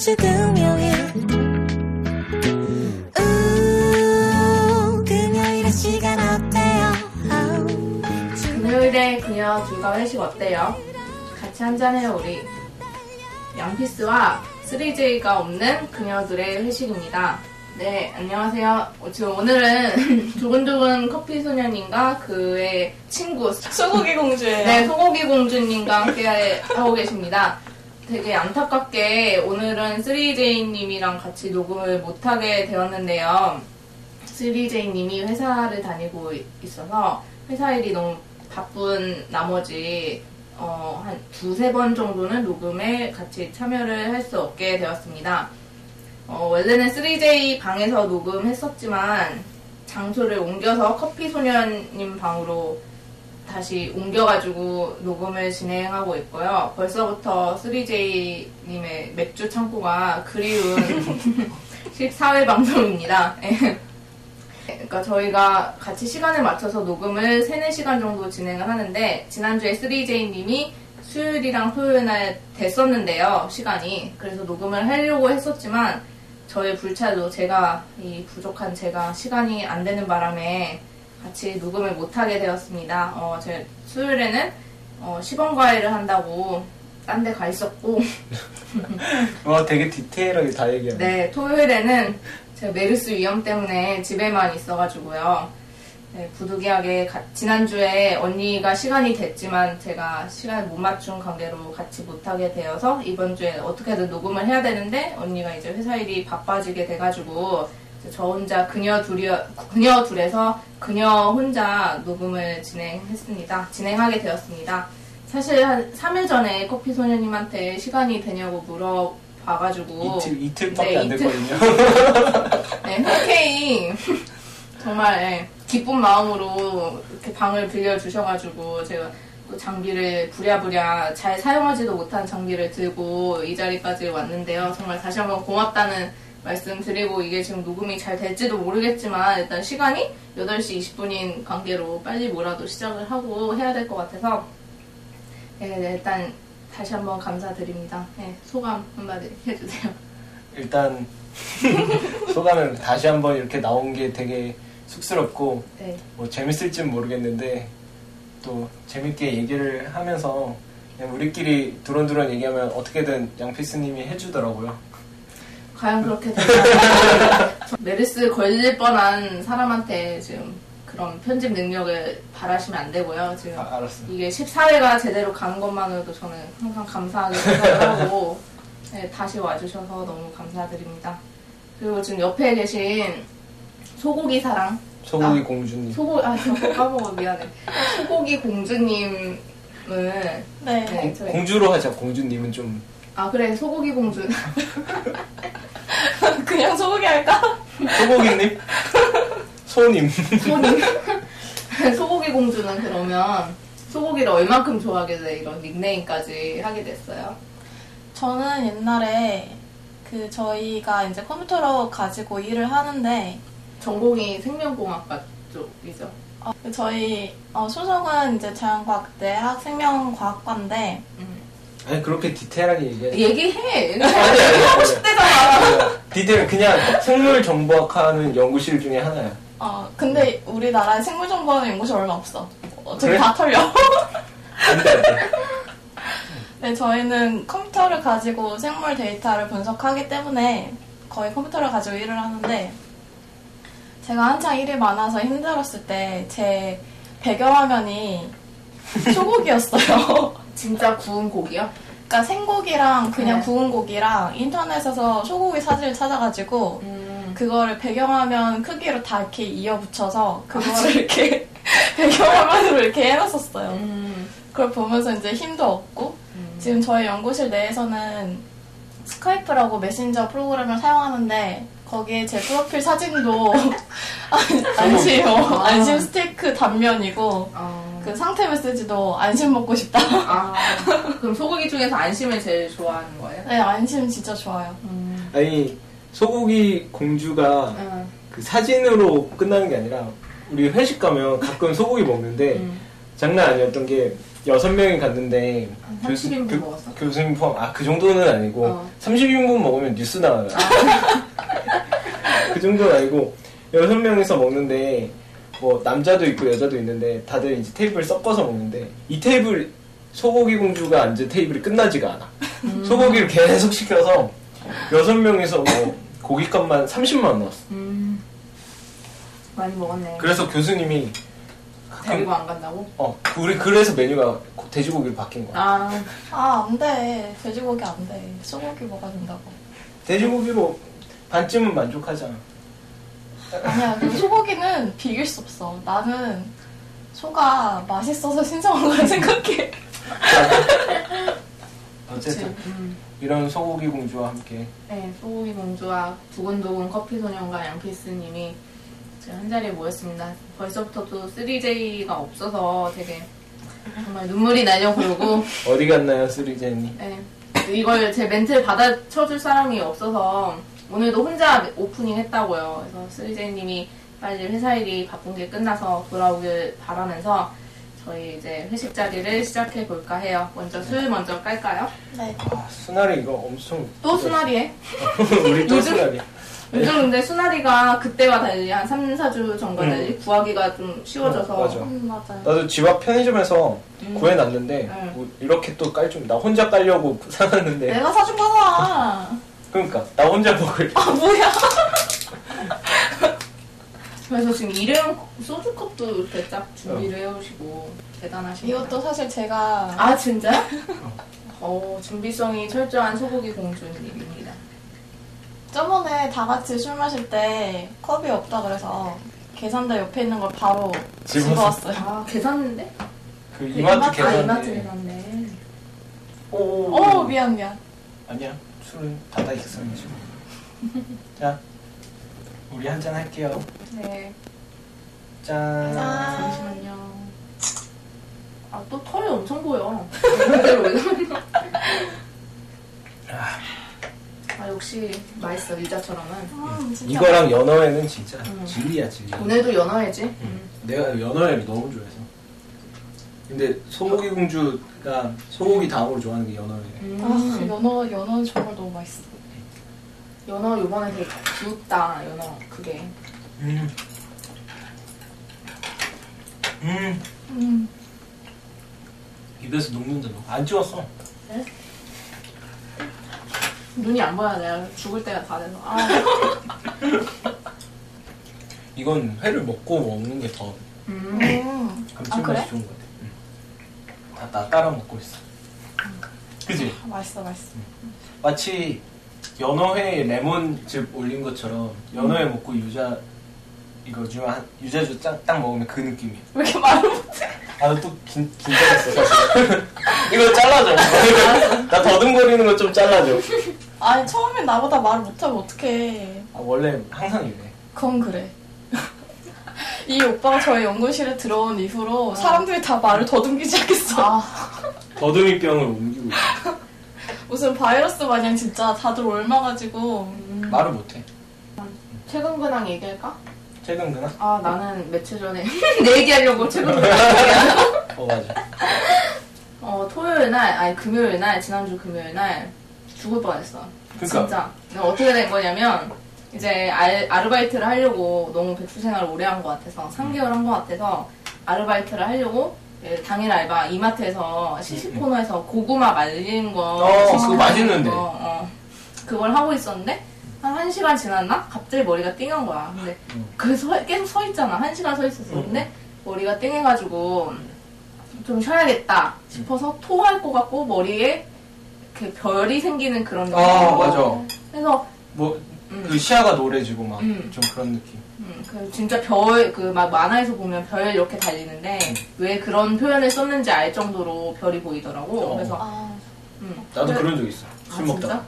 아주 금요일 우 금요일의 시간 어때요? 금요일에 그녀 둘과 회식 어때요? 같이 한잔해요 우리. 양피스와 3J가 없는 그녀들의 회식입니다. 네 안녕하세요. 어, 지금 오늘은 두근두근 커피 소년님과 그의 친구 소고기 공주예요. 네 소고기 공주님과 함께 하고 계십니다 되게 안타깝게 오늘은 3J님이랑 같이 녹음을 못하게 되었는데요 3J님이 회사를 다니고 있어서 회사 일이 너무 바쁜 나머지 어, 한 두세 번 정도는 녹음에 같이 참여를 할 수 없게 되었습니다. 어, 원래는 3J 방에서 녹음했었지만 장소를 옮겨서 커피소년님 방으로 다시 옮겨가지고 녹음을 진행하고 있고요. 벌써부터 3J님의 맥주 창고가 그리운 사회 방송입니다. 그러니까 저희가 같이 시간을 맞춰서 녹음을 3, 4시간 정도 진행을 하는데 지난주에 3J님이 수요일이랑 토요일 날 됐었는데요. 시간이. 그래서 녹음을 하려고 했었지만 저의 불찰로 제가 이 부족한 제가 시간이 안 되는 바람에 같이 녹음을 못하게 되었습니다. 어, 제 수요일에는 어, 시범 과외를 한다고 딴 데 가 있었고 와 되게 디테일하게 다 얘기하네. 네, 토요일에는 제가 메르스 위험 때문에 집에만 있어가지고요. 네, 부득이하게 가- 지난주에 언니가 시간이 됐지만 제가 시간을 못 맞춘 관계로 같이 못하게 되어서 이번 주에 어떻게든 녹음을 해야 되는데 언니가 이제 회사 일이 바빠지게 돼가지고 저 혼자 그녀 둘이 그녀 둘에서 그녀 혼자 녹음을 진행했습니다. 진행하게 되었습니다. 사실 한 3일 전에 커피 소녀님한테 시간이 되냐고 물어봐가지고 이틀 이틀밖에 네, 안. 됐거든요. 네, 흔쾌히 정말 예, 기쁜 마음으로 이렇게 방을 빌려 주셔가지고 제가 또 장비를 부랴부랴 잘 사용하지도 못한 장비를 들고 이 자리까지 왔는데요. 정말 다시 한번 고맙다는 말씀 드리고 이게 지금 녹음이 잘 될지도 모르겠지만 일단 시간이 8시 20분인 관계로 빨리 뭐라도 시작을 하고 해야 될 것 같아서 예, 네, 일단 다시 한번 감사드립니다. 예, 소감 한마디 해주세요. 일단 소감은 다시 한번 이렇게 나온 게 되게 쑥스럽고 네. 뭐 재밌을진 모르겠는데 또 재밌게 얘기를 하면서 우리끼리 두런두런 얘기하면 어떻게든 양피스님이 해주더라고요. 과연 그렇게 될까요? 메르스 걸릴 뻔한 사람한테 지금 그런 편집 능력을 바라시면 안 되고요. 지금 아. 이게 14회가 제대로 가는 것만으로도 저는 항상 감사하게 생각을 하고 네, 다시 와주셔서 너무 감사드립니다. 그리고 지금 옆에 계신 소고기 사랑 소고기 아, 공주님. 소고 아 저거 까먹어 미안해 소고기 공주님은 네. 네, 저희 공주로 하자. 공주님은 좀 아 그래 소고기 공주 그냥 소고기 할까? 소고기님, 소님. 소님 소고기 공주는 그러면 소고기를 얼만큼 좋아하길래 이런 닉네임까지 하게 됐어요? 저는 옛날에 그 저희가 이제 컴퓨터로 가지고 일을 하는데 전공이 생명공학과 쪽이죠. 어, 저희 어, 소속은 이제 자연과학대 학 생명과학과인데 음. 아니 그렇게 디테일하게 얘기해. 얘기해. 아니, 아니, 하고 아니. 싶대잖아. 디테일 그냥 생물 정보학하는 연구실 중에 하나야. 어, 근데 우리나라에 생물 정보하는 연구실 얼마 없어. 어차피 그래? 다 털려. 안돼 안돼. 네, 저희는 컴퓨터를 가지고 생물 데이터를 분석하기 때문에 거의 컴퓨터를 가지고 일을 하는데 제가 한창 일이 많아서 힘들었을 때 제 배경화면이 소고기였어요. 진짜 구운 고기요? 그러니까 생고기랑 그냥 네. 구운 고기랑 인터넷에서 소고기 사진을 찾아가지고 음. 그거를 배경화면 크기로 다 이렇게 이어붙여서 아, 그거를 이렇게 배경화면으로 이렇게 해놨었어요. 음. 그걸 보면서 이제 힘도 얻고 음. 지금 저희 연구실 내에서는 스카이프라고 메신저 프로그램을 사용하는데 거기에 제 프로필 사진도 안- 안심 어, 아. 안심 스테이크 단면이고 어. 그 상태 메시지도 안심 먹고 싶다. 아, 그럼 소고기 중에서 안심을 제일 좋아하는 거예요? 네 안심 진짜 좋아요. 음. 아니 소고기 공주가 음. 그 사진으로 끝나는 게 아니라 우리 회식 가면 가끔 소고기 먹는데 음. 장난 아니었던 게 여섯 명이 갔는데 한 30인분 먹었어? 교수님 포함 아그 정도는 아니고 어. 30인분 먹으면 뉴스 나와요. 그 정도는 아니고 여섯 명이서 먹는데 뭐 남자도 있고 여자도 있는데 다들 이제 테이블 섞어서 먹는데 이 테이블 소고기 공주가 앉은 테이블이 끝나지가 않아. 음. 소고기를 계속 시켜서 여섯 명이서 뭐 고기값만 30만 원 나왔어. 음. 많이 먹었네. 그래서 교수님이 데리고 안 간다고? 어 우리 그래서 메뉴가 돼지고기로 바뀐 거야. 아, 아, 안 돼. 돼지고기 안 돼. 소고기 먹어야 된다고. 돼지고기로 반쯤은 만족하잖아. 아니야, 그 소고기는 비길 수 없어. 나는 소가 맛있어서 신성한 걸 생각해. 어쨌든 음. 이런 소고기 공주와 함께 네, 소고기 공주와 두근두근 커피 소년과 양피스님이 지금 한 자리에 모였습니다. 벌써부터 또 3J가 없어서 되게 정말 눈물이 나려 그러고 어디 갔나요, 쓰리제니? 네, 이걸 제 멘트를 받아쳐줄 사람이 없어서 오늘도 혼자 오프닝 했다고요. 그래서 3J님이 빨리 회사 일이 바쁜 게 끝나서 돌아오길 바라면서 저희 이제 회식 자리를 시작해 볼까 해요. 먼저 술 먼저 깔까요? 네. 아, 수나리 이거 엄청 또 수나리에? 우리 또 요즘- 수나리. 요즘 근데 수나리가 그때와 달리 한 3, 4주 전과 달리 구하기가 좀 쉬워져서 음, 맞아. 음, 맞아요. 나도 집 앞 편의점에서 음. 구해놨는데 음. 뭐 이렇게 또 깔 좀 나 혼자 깔려고 사놨는데 내가 사준 거잖아. 그러니까 나 혼자 먹을 아, 뭐야. 그래서 지금 일회용 소주컵도 이렇게 딱 준비를 해오시고 대단하십니다. 이것도 사실 제가 아 진짜? 어 준비성이 철저한 소고기 공주님입니다. 저번에 다 같이 술 마실 때 컵이 없다 그래서 계산대 옆에 있는 걸 바로 집어서. 집어왔어요. 아 계산인데? 그그 이마트 아 계산대. 이마트 계산네. 오. 어, 미안, 미안. 아니야 술은 있어요 지금. 자 우리 한 잔 할게요. 네. 짠. 짠. 잠시만요. 아 또 털이 엄청 보여. 그러나? 아 역시 맛있어 유자처럼은. 음, 진짜. 이거랑 연어회는 진짜 음. 진리야 진리. 오늘도 연어회지? 음. 내가 연어회를 너무 좋아해서. 근데 소고기 공주가 소고기 다음으로 좋아하는 게 연어회. 음. 아, 연어, 연어는 정말 너무 맛있어. 연어 요번에 되게 귀엽다 연어 그게 음. 음. 음. 입에서 녹는다 너. 안 찍었어. 눈이 안 보여 내가 죽을 때가 다 돼서 아 이건 회를 먹고 먹는 게더 음. 음. 감칠맛이 아, 그래? 좋은 것같 다, 나 따라 먹고 있어. 그지? 아, 맛있어, 맛있어. 마치 연어회에 레몬즙 올린 것처럼 연어회 먹고 유자 이거 중 한- 유자주 딱, 딱 먹으면 그 느낌이야. 왜 이렇게 말을 못해? 아, 나또 긴장했어, 사실. 이거 잘라줘. 나 더듬거리는 거 좀 잘라줘. 아니, 처음엔 나보다 말을 못하면 어떡해. 아, 원래 항상 이래. 그건 그래. 이 오빠가 저희 연구실에 들어온 이후로 사람들이 다 말을 더듬기 시작했어. 아 더듬이병을 옮기고 있어. 무슨 바이러스 마냥 진짜 다들 옮아가지고. 음. 말을 못해. 최근 근황 얘기할까? 최근 그나? 아 나는 며칠 전에 내 얘기하려고 최근 근황 얘기하고 어, 맞아. 어 토요일 날 아니 금요일 날 지난주 금요일 날 죽을 뻔했어 그러니까. 진짜 어떻게 된 거냐면 이제 알, 아르바이트를 하려고 너무 백수 생활을 오래 한 것 같아서 3개월 한 것 같아서 아르바이트를 하려고 예, 당일 알바 이마트에서 시식 코너에서 고구마 말린 거 어, 그거 맛있는데. 거, 어, 그걸 하고 있었는데 한 1시간 지났나? 갑자기 머리가 띵한 거야 근데 음. 그 서, 계속 서 있잖아 1시간 서 있었는데 머리가 띵해가지고 좀 쉬어야겠다 싶어서 토할 것 같고 머리에 그 별이 생기는 그런 느낌 아, 맞아. 그래서 뭐, 음. 그 시야가 노래지고 막 좀 음. 그런 느낌. 음, 그 진짜 별, 그 막 만화에서 보면 별 이렇게 달리는데 왜 그런 표현을 썼는지 알 정도로 별이 보이더라고. 어. 그래서 아, 음. 나도 그래- 그런 적 있어. 술 아. 진짜?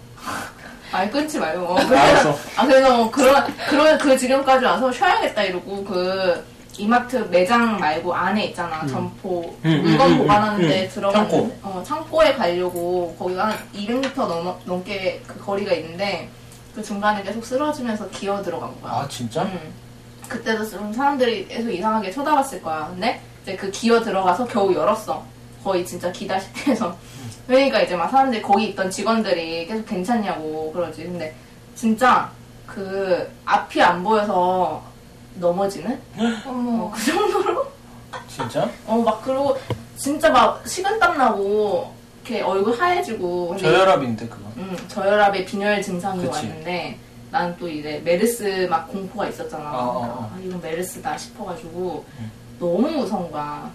말 끊지 말고. 어, 알았어. 아 그래서 뭐 그런 그런 그 지경까지 와서 쉬어야겠다 이러고 그 이마트 매장 말고 안에 있잖아 점포 음, 물건 음, 보관하는 음, 데 음. 들어갔는데 창고. 어, 창고에 가려고 거기가 한 200m 넘, 넘게 그 거리가 있는데 그 중간에 계속 쓰러지면서 기어 들어간 거야. 아, 진짜? 음. 그때도 좀 사람들이 계속 이상하게 쳐다봤을 거야. 근데 이제 그 기어 들어가서 겨우 열었어. 거의 진짜 기다시피 해서 그러니까 이제 막 사람들이 거기 있던 직원들이 계속 괜찮냐고 그러지 근데 진짜 그 앞이 안 보여서 넘어지는 어머. 어, 그 정도로 진짜? 어 막 그리고 진짜 막 식은땀 나고 이렇게 얼굴 하얘지고 저혈압인데 그거. 음, 저혈압에 빈혈 증상이 그치. 왔는데 나는 또 이제 메르스 막 공포가 있었잖아. 어, 어, 어. 아, 이건 메르스다 싶어가지고 음. 너무 무서운 거야.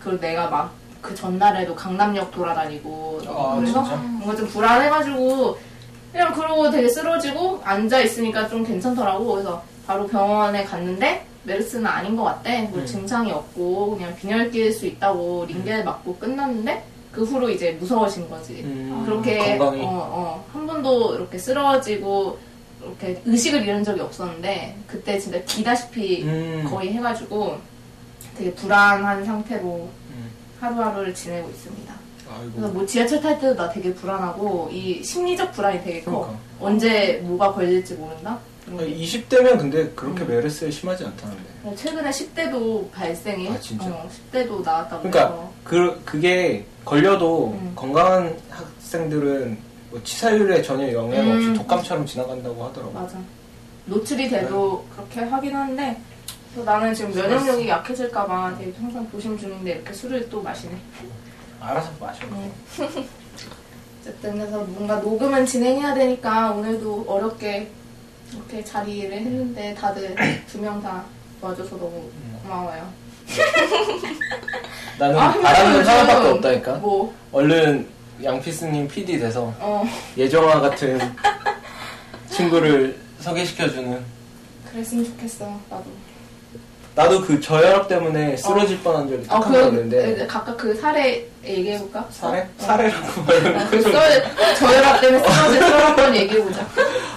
그리고 내가 막 그 전날에도 강남역 돌아다니고 아, 그래서? 뭔가 좀 불안해가지고 그냥 그러고 되게 쓰러지고 앉아 있으니까 좀 괜찮더라고. 그래서 바로 병원에 갔는데 메르스는 아닌 것 같대. 뭐 음. 증상이 없고 그냥 빈혈 낄 수 있다고 링겔 맞고 끝났는데 그 후로 이제 무서워진 거지. 음, 그렇게. 어, 어, 한 번도 이렇게 쓰러지고 이렇게 의식을 잃은 적이 없었는데 그때 진짜 기다시피 음. 거의 해가지고 되게 불안한 상태로 음. 하루하루를 지내고 있습니다. 그래서 아이고. 뭐 지하철 탈 때도 나 되게 불안하고 이 심리적 불안이 되게 커. 그러니까. 언제 뭐가 걸릴지 모른다. 그런 게. 20대면 근데 그렇게 음. 메르스에 심하지 않다는데. 최근에 10대도 발생이 아, 진짜? 어, 10대도 나왔다고 그러니까 해서 그 그게 걸려도 음. 건강한 학생들은 뭐 치사율에 전혀 영향 없이 음. 독감처럼 지나간다고 하더라고. 맞아. 노출이 돼도 그렇게 하긴 하는데 그래서 나는 지금 면역력이 약해질까봐 되게 항상 조심 중인데 이렇게 술을 또 마시네. 알아서 마셔. 음. 어쨌든 그래서 뭔가 녹음은 진행해야 되니까 오늘도 어렵게 이렇게 자리를 했는데 다들 두 명다도 와줘서 너무 고마워요. 나는 아, 바라는 하나밖에 없다니까. 뭐, 얼른 양피스님 PD 돼서 어, 예정아 같은 친구를 소개시켜주는. 그랬으면 좋겠어, 나도. 나도 그 저혈압 때문에 쓰러질 뻔한 적이 어, 딱한번 그, 있는데. 각각 그 사례 얘기해볼까? 사례? 어. 사례라고 어, 말하면 그 썰, 저혈압 때문에 쓰러진 썰 한번 얘기해보자.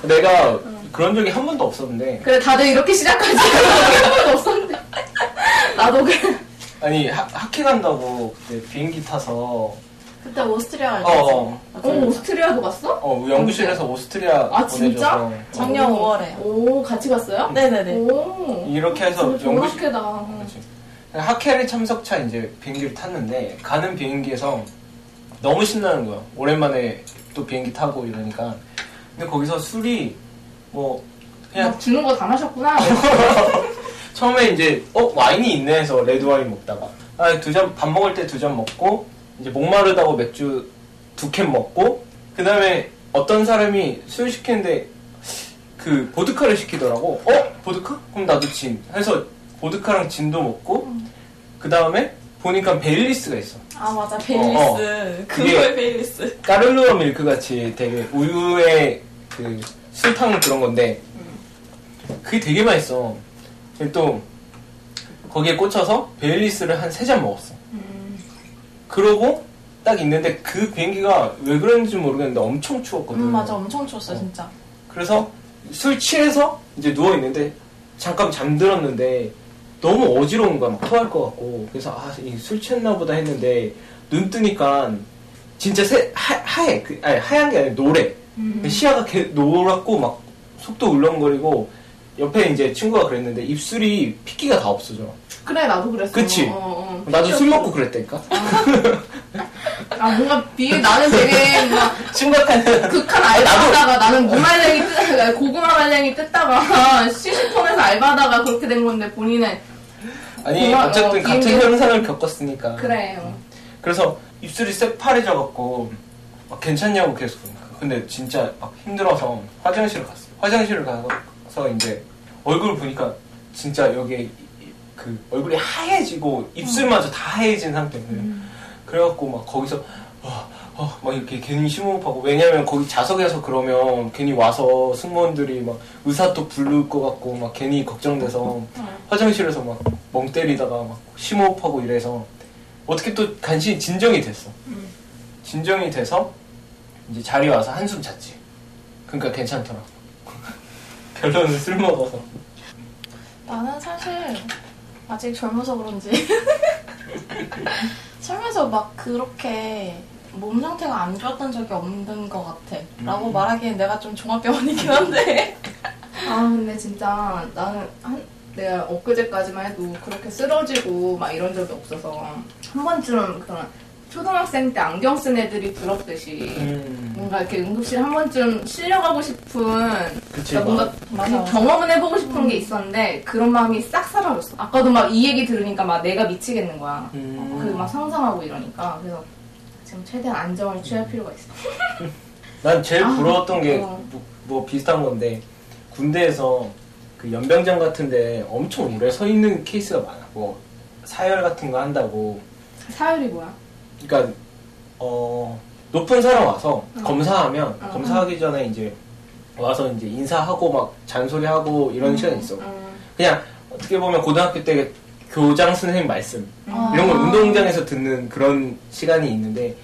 내가 그런 적이 한 번도 없었는데 그래, 다들 이렇게 시작하지. 한 번도 없었는데. 나도 그래. 아니 하, 학회 간다고 그때 비행기 타서 그때 오스트리아 갈 어, 때였어. 어. 어, 오스트리아도 갔어? 어 연구실에서 오스트리아 아, 진짜? 보내줘서 작년 오. 5월에. 오, 같이 갔어요? 네네네. 오. 이렇게 해서 연구실 학회다. 어. 학회를 참석차 이제 비행기를 탔는데 가는 비행기에서 너무 신나는 거야. 오랜만에 또 비행기 타고 이러니까. 근데 거기서 술이 뭐 그냥 막 주는 거 다 마셨구나. 처음에 이제 어 와인이 있네 해서 레드 와인 먹다가 아 두 잔 밥 먹을 때 두 잔 먹고 이제 목마르다고 맥주 두 캔 먹고 그 다음에 어떤 사람이 술 시키는데 그 보드카를 시키더라고 어 보드카 그럼 나도 진 해서 보드카랑 진도 먹고 그 다음에 보니까 베일리스가 있어 아 맞아 베일리스. 어, 어. 그거의 베일리스. 깔루아 밀크 같이 되게 우유에 그 설탕 그런 건데 그게 되게 맛있어. 또 거기에 꽂혀서 베일리스를 한 세 잔 먹었어. 그러고 딱 있는데 그 비행기가 왜 그런지 모르겠는데 엄청 추웠거든. 음 맞아 엄청 추웠어 어. 진짜. 그래서 술 취해서 이제 누워 있는데 잠깐 잠들었는데 너무 어지러운 거야 막 토할 것 같고 그래서 아 술 취했나 보다 했는데 눈 뜨니까 진짜 새, 하, 하얘 그, 아니 하얀 게 아니라 노래 음. 시야가 개, 노랗고 막 속도 울렁거리고 옆에 이제 친구가 그랬는데 입술이 핏기가 다 없어져 그래, 나도 그랬어. 그치? 어, 어. 나도 술 먹고 그랬다니까 아, 뭔가 비, 나는 되게 막 심각한 극한 알바하다가 나는 무말랭이 뜯, 고구마 말랭이 뜯다가 시식폰에서 알바하다가 그렇게 된 건데 본인은 아니 고마- 어쨌든 어, 같은 현상을 겪었으니까 그래요. 그래서 입술이 새파래져 갖고 막 괜찮냐고 계속 그러니까. 근데 진짜 막 힘들어서 화장실을 갔어. 화장실을 가서 이제 얼굴 보니까 진짜 여기 이- 그 얼굴이 하얘지고 입술마저 다 하얘진 상태인데 그래갖고 막 거기서 어, 어, 막 이렇게 괜히 심호흡하고 왜냐면 거기 좌석에서 그러면 괜히 와서 승무원들이 막 의사도 부를 것 같고 막 괜히 걱정돼서 화장실에서 막 멍 때리다가 막 심호흡하고 이래서 어떻게 또 간신히 진정이 됐어. 진정이 돼서 이제 자리 와서 한숨 잤지. 그러니까 괜찮더라. 결론은 술 먹어서. 나는 사실 아직 젊어서 그런지 살면서 막 그렇게 몸 상태가 안 좋았던 적이 없는 것 같아. 라고 음. 말하기엔 내가 좀 종합병원이긴 한데. 아 근데 진짜 나는 한 내가 엊그제까지만 해도 그렇게 쓰러지고 막 이런 적이 없어서 한 번쯤 그런 초등학생 때 안경 쓴 애들이 부럽듯이 음. 뭔가 이렇게 응급실 한 번쯤 실려가고 싶은 그치, 그러니까 뭔가 맞아. 그 경험은 해보고 싶은 게 있었는데 그런 마음이 싹 사라졌어. 아까도 막 이 얘기 들으니까 막 내가 미치겠는 거야. 음. 그막 상상하고 이러니까 그래서 지금 최대한 안정을 취할 필요가 있어. 난 제일 아, 부러웠던 게 어. 뭐, 뭐 비슷한 건데 군대에서 그 연병장 같은데 엄청 오래 서 있는 케이스가 많아. 뭐 사열 같은 거 한다고. 사열이 뭐야? 그러니까 어 높은 사람 와서 검사하면 어. 검사하기 전에 이제 와서 이제 인사하고 막 잔소리하고 이런 시간이 있어. 음, 그냥 어떻게 보면 고등학교 때 교장 선생님 말씀 아. 이런 걸 운동장에서 듣는 그런 시간이 있는데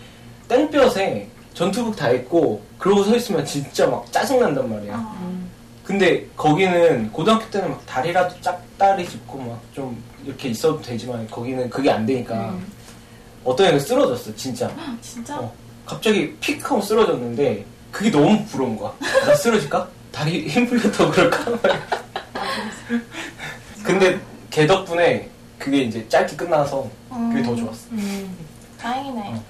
땡볕에 전투복 다 입고 그러고 서 있으면 진짜 막 짜증 난단 말이야. 음. 근데 거기는 고등학교 때는 막 다리라도 짝다리 짚고 막 좀 이렇게 있어도 되지만 거기는 그게 안 되니까 음. 어떤 애는 쓰러졌어 진짜. 진짜? 어, 갑자기 픽 하고 쓰러졌는데 그게 너무 부러운 거야. 나 쓰러질까? 다리 힘 풀렸다고 그럴까? 근데 걔 덕분에 그게 이제 짧게 끝나서 그게 더 좋았어. 음. 다행이네. 어.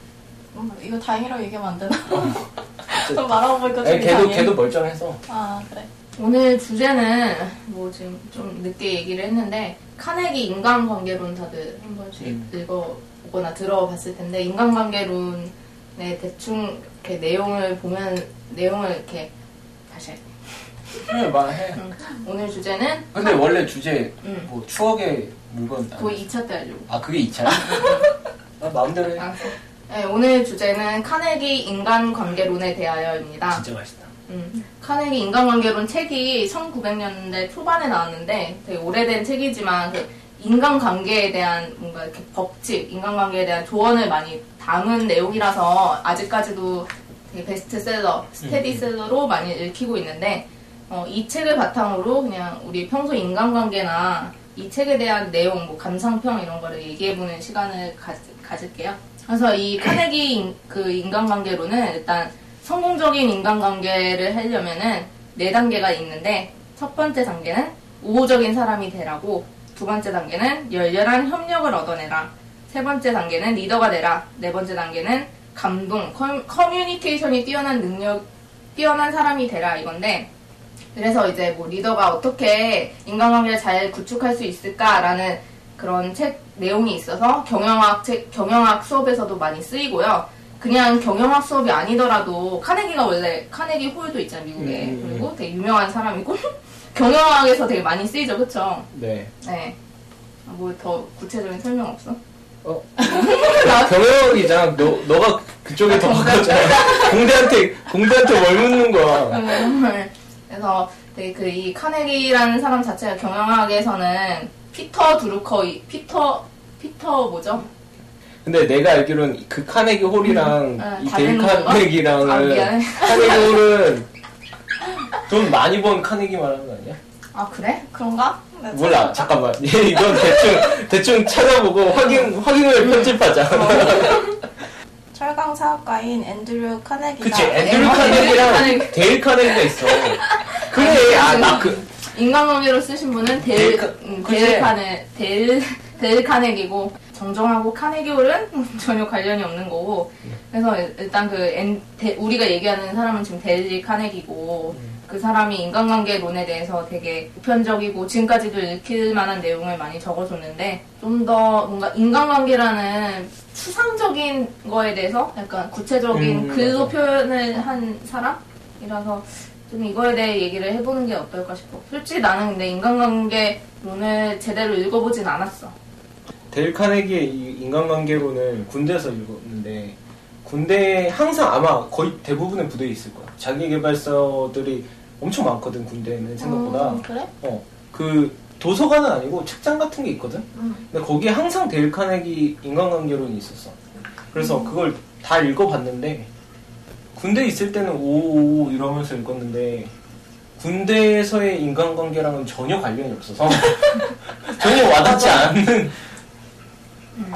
음, 이거 다행이라고 얘기하면 안 되나? 좀 말하고 보니까 좀 걔도. 걔도 멀쩡해서 아 그래. 오늘 주제는 뭐 지금 좀 늦게 얘기를 했는데 카네기 인간관계론 다들 한 번씩 음. 읽어 보거나 들어봤을 텐데 인간관계론의 대충 이렇게 내용을 보면 내용을 이렇게 다시 할게. 해 말해. 음. 오늘 주제는 근데 원래 주제 음. 뭐 추억의 물건 그거 2차 때 알려고. 아 그게 2차야? 아, 마음대로 해. 알았어. 네, 오늘 주제는 카네기 인간관계론에 대하여입니다. 진짜 맛있다. 음, 카네기 인간관계론 책이 1900년대 초반에 나왔는데 되게 오래된 책이지만 그 인간관계에 대한 뭔가 이렇게 법칙, 인간관계에 대한 조언을 많이 담은 내용이라서 아직까지도 되게 베스트셀러, 스테디셀러로 많이 읽히고 있는데 어, 이 책을 바탕으로 그냥 우리 평소 인간관계나 이 책에 대한 내용, 뭐 감상평 이런 거를 얘기해보는 시간을 가, 가질게요. 그래서 이 카네기 인, 그 인간관계론은 일단 성공적인 인간관계를 하려면은 네 단계가 있는데 첫 번째 단계는 우호적인 사람이 되라고 두 번째 단계는 열렬한 협력을 얻어내라. 세 번째 단계는 리더가 되라. 네 번째 단계는 감동 커, 커뮤니케이션이 뛰어난 능력 뛰어난 사람이 되라 이건데 그래서 이제 뭐 리더가 어떻게 인간관계를 잘 구축할 수 있을까라는 그런 책 내용이 있어서 경영학 책 경영학 수업에서도 많이 쓰이고요. 그냥 경영학 수업이 아니더라도 카네기가 원래 카네기 홀도 있잖아요 미국에. 음, 음, 그리고 되게 유명한 사람이고 경영학에서 되게 많이 쓰이죠 그쵸? 네. 네. 뭐 더 구체적인 설명 없어? 어. 경영이잖아. 너 너가 그쪽에 더 가깝잖아. 공대한테 공대한테 뭘 묻는 거야. 음, 그래서 되게 그 이 카네기라는 사람 자체가 경영학에서는 피터 드러커 이- 피터 피터 뭐죠? 근데 내가 알기로는 그 카네기 홀이랑 응, 이다 데일? 카네기랑은 아. 카네기 홀은 돈 많이 번 카네기 말하는 거 아니야? 아 그래? 그런가? 네, 몰라? 잠깐만 얘 이건 대충 대충 찾아보고 확인 확인을 편집하자 철강 사업가인 앤드류 카네기가 그치 앤드류 앤드류 카네기랑 카네기. 데일 카네기가 있어 그래 아 그 인간관계론 쓰신 분은 데일 데일 카- 음? 데일 카네 데일 데일 카네기고 정정하고 카네기홀은 전혀 관련이 없는 거고 그래서 일단 그 엔- 데- 우리가 얘기하는 사람은 지금 데일 카네기고 그 사람이 인간관계론에 대해서 되게 보편적이고 지금까지도 읽힐 만한 내용을 많이 적어줬는데 좀 더 뭔가 인간관계라는 추상적인 거에 대해서 약간 구체적인 음, 글로 맞아. 표현을 한 사람이라서 좀 이거에 대해 얘기를 해보는 게 어떨까 싶어. 솔직히 나는 근데 인간관계론을 제대로 읽어보진 않았어. 데일 카네기의 이 인간관계론을 군대에서 읽었는데 군대에 항상 아마 거의 대부분의 부대에 있을 거야 자기 개발서들이 엄청 많거든 군대에는 생각보다 음, 그래? 어, 그 도서관은 아니고 책장 같은 게 있거든. 음. 근데 거기에 항상 데일 카네기 인간관계론이 있었어. 그래서 음. 그걸 다 읽어봤는데 군대 에 있을 때는 오오 이러면서 읽었는데 군대에서의 인간관계랑은 전혀 관련이 없어서 전혀 와닿지 않는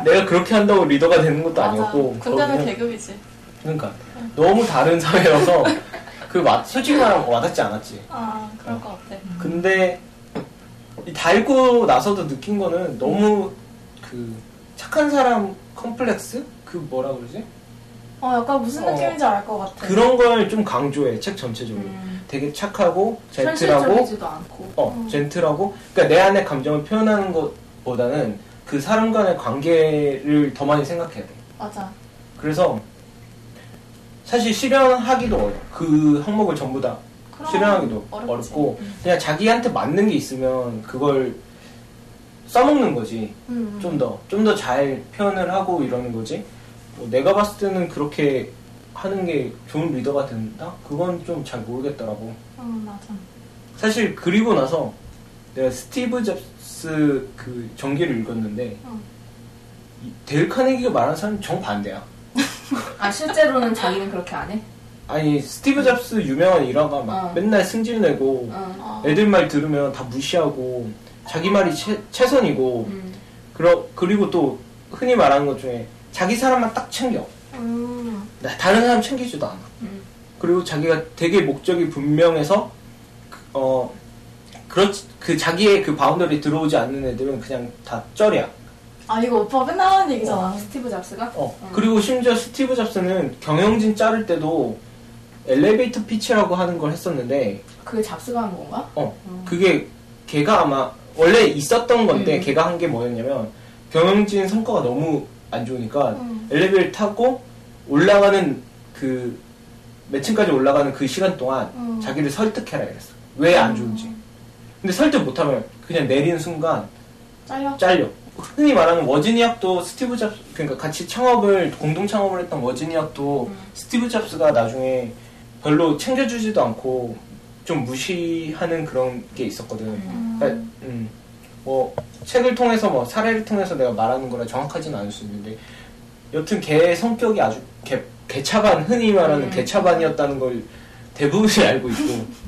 내가 그렇게 한다고 리더가 되는 것도 맞아. 아니었고 군대는 계급이지. 그러니까 너무 다른 사회여서 그 와- 솔직히 말하면 와닿지 않았지. 아 그럴 것 같아. 근데 이다 읽고 나서도 느낀 거는 너무 그 착한 사람 컴플렉스 그 뭐라 그러지? 어, 약간 무슨 어. 느낌인지 알것 같아. 그런 걸 좀 강조해 책 전체적으로. 음, 되게 착하고 젠틀하고 현실적이지도 않고. 어 음. 젠틀하고 그러니까 내 안의 감정을 표현하는 것보다는 그 사람 간의 관계를 더 많이 생각해야 돼. 맞아. 그래서 사실 실현하기도 어려워. 그 항목을 전부 다 실현하기도 어렵지. 어렵고 그냥 자기한테 맞는 게 있으면 그걸 써먹는 거지. 음. 좀더 좀 더 잘 표현을 하고 이러는 거지. 뭐 내가 봤을 때는 그렇게 하는 게 좋은 리더가 된다? 그건 좀 잘 모르겠더라고. 음, 맞아. 사실 그리고 나서 내가 스티브 잡스 그 전기를 읽었는데 응. 이 데일 카네기가 말하는 사람이 정반대야. 아, 실제로는 자기는 그렇게 안 해? 아니 스티브 잡스 유명한 일화가 막 어. 맨날 승질내고 어. 어. 애들 말 들으면 다 무시하고 자기 말이 최, 최선이고 음. 그러, 그리고 또 흔히 말하는 것 중에 자기 사람만 딱 챙겨. 음. 나 다른 사람 챙기지도 않아. 음. 그리고 자기가 되게 목적이 분명해서 그, 어 그렇 그 자기의 그 boundary 들어오지 않는 애들은 그냥 다 쩌리야. 아, 이거 오빠 맨날 하는 얘기잖아. 스티브 잡스가? 어 음. 그리고 심지어 스티브 잡스는 경영진 자를 때도 elevator pitch라고 하는 걸 했었는데 그게 잡스가 한 건가? 어 음. 그게 걔가 아마 원래 있었던 건데 음. 걔가 한 게 뭐였냐면 경영진 성과가 너무 안 좋으니까 음. 엘리베이터 타고 올라가는 그 몇 층까지 올라가는 그 시간 동안 음. 자기를 설득해라 이랬어. 왜 안 좋은지. 근데 설득 못하면 그냥 내리는 순간 잘려? 잘려. 흔히 말하는 워즈니악도 스티브 잡스 그러니까 같이 창업을 공동 창업을 했던 워즈니악도 음. 스티브 잡스가 나중에 별로 챙겨주지도 않고 좀 무시하는 그런 게 있었거든. 음. 그러니까, 음, 뭐 책을 통해서 뭐 사례를 통해서 내가 말하는 거라 정확하지는 않을 수 있는데 여튼 걔의 성격이 아주 개, 개차반 흔히 말하는 음. 개차반이었다는 걸 대부분이 알고 있고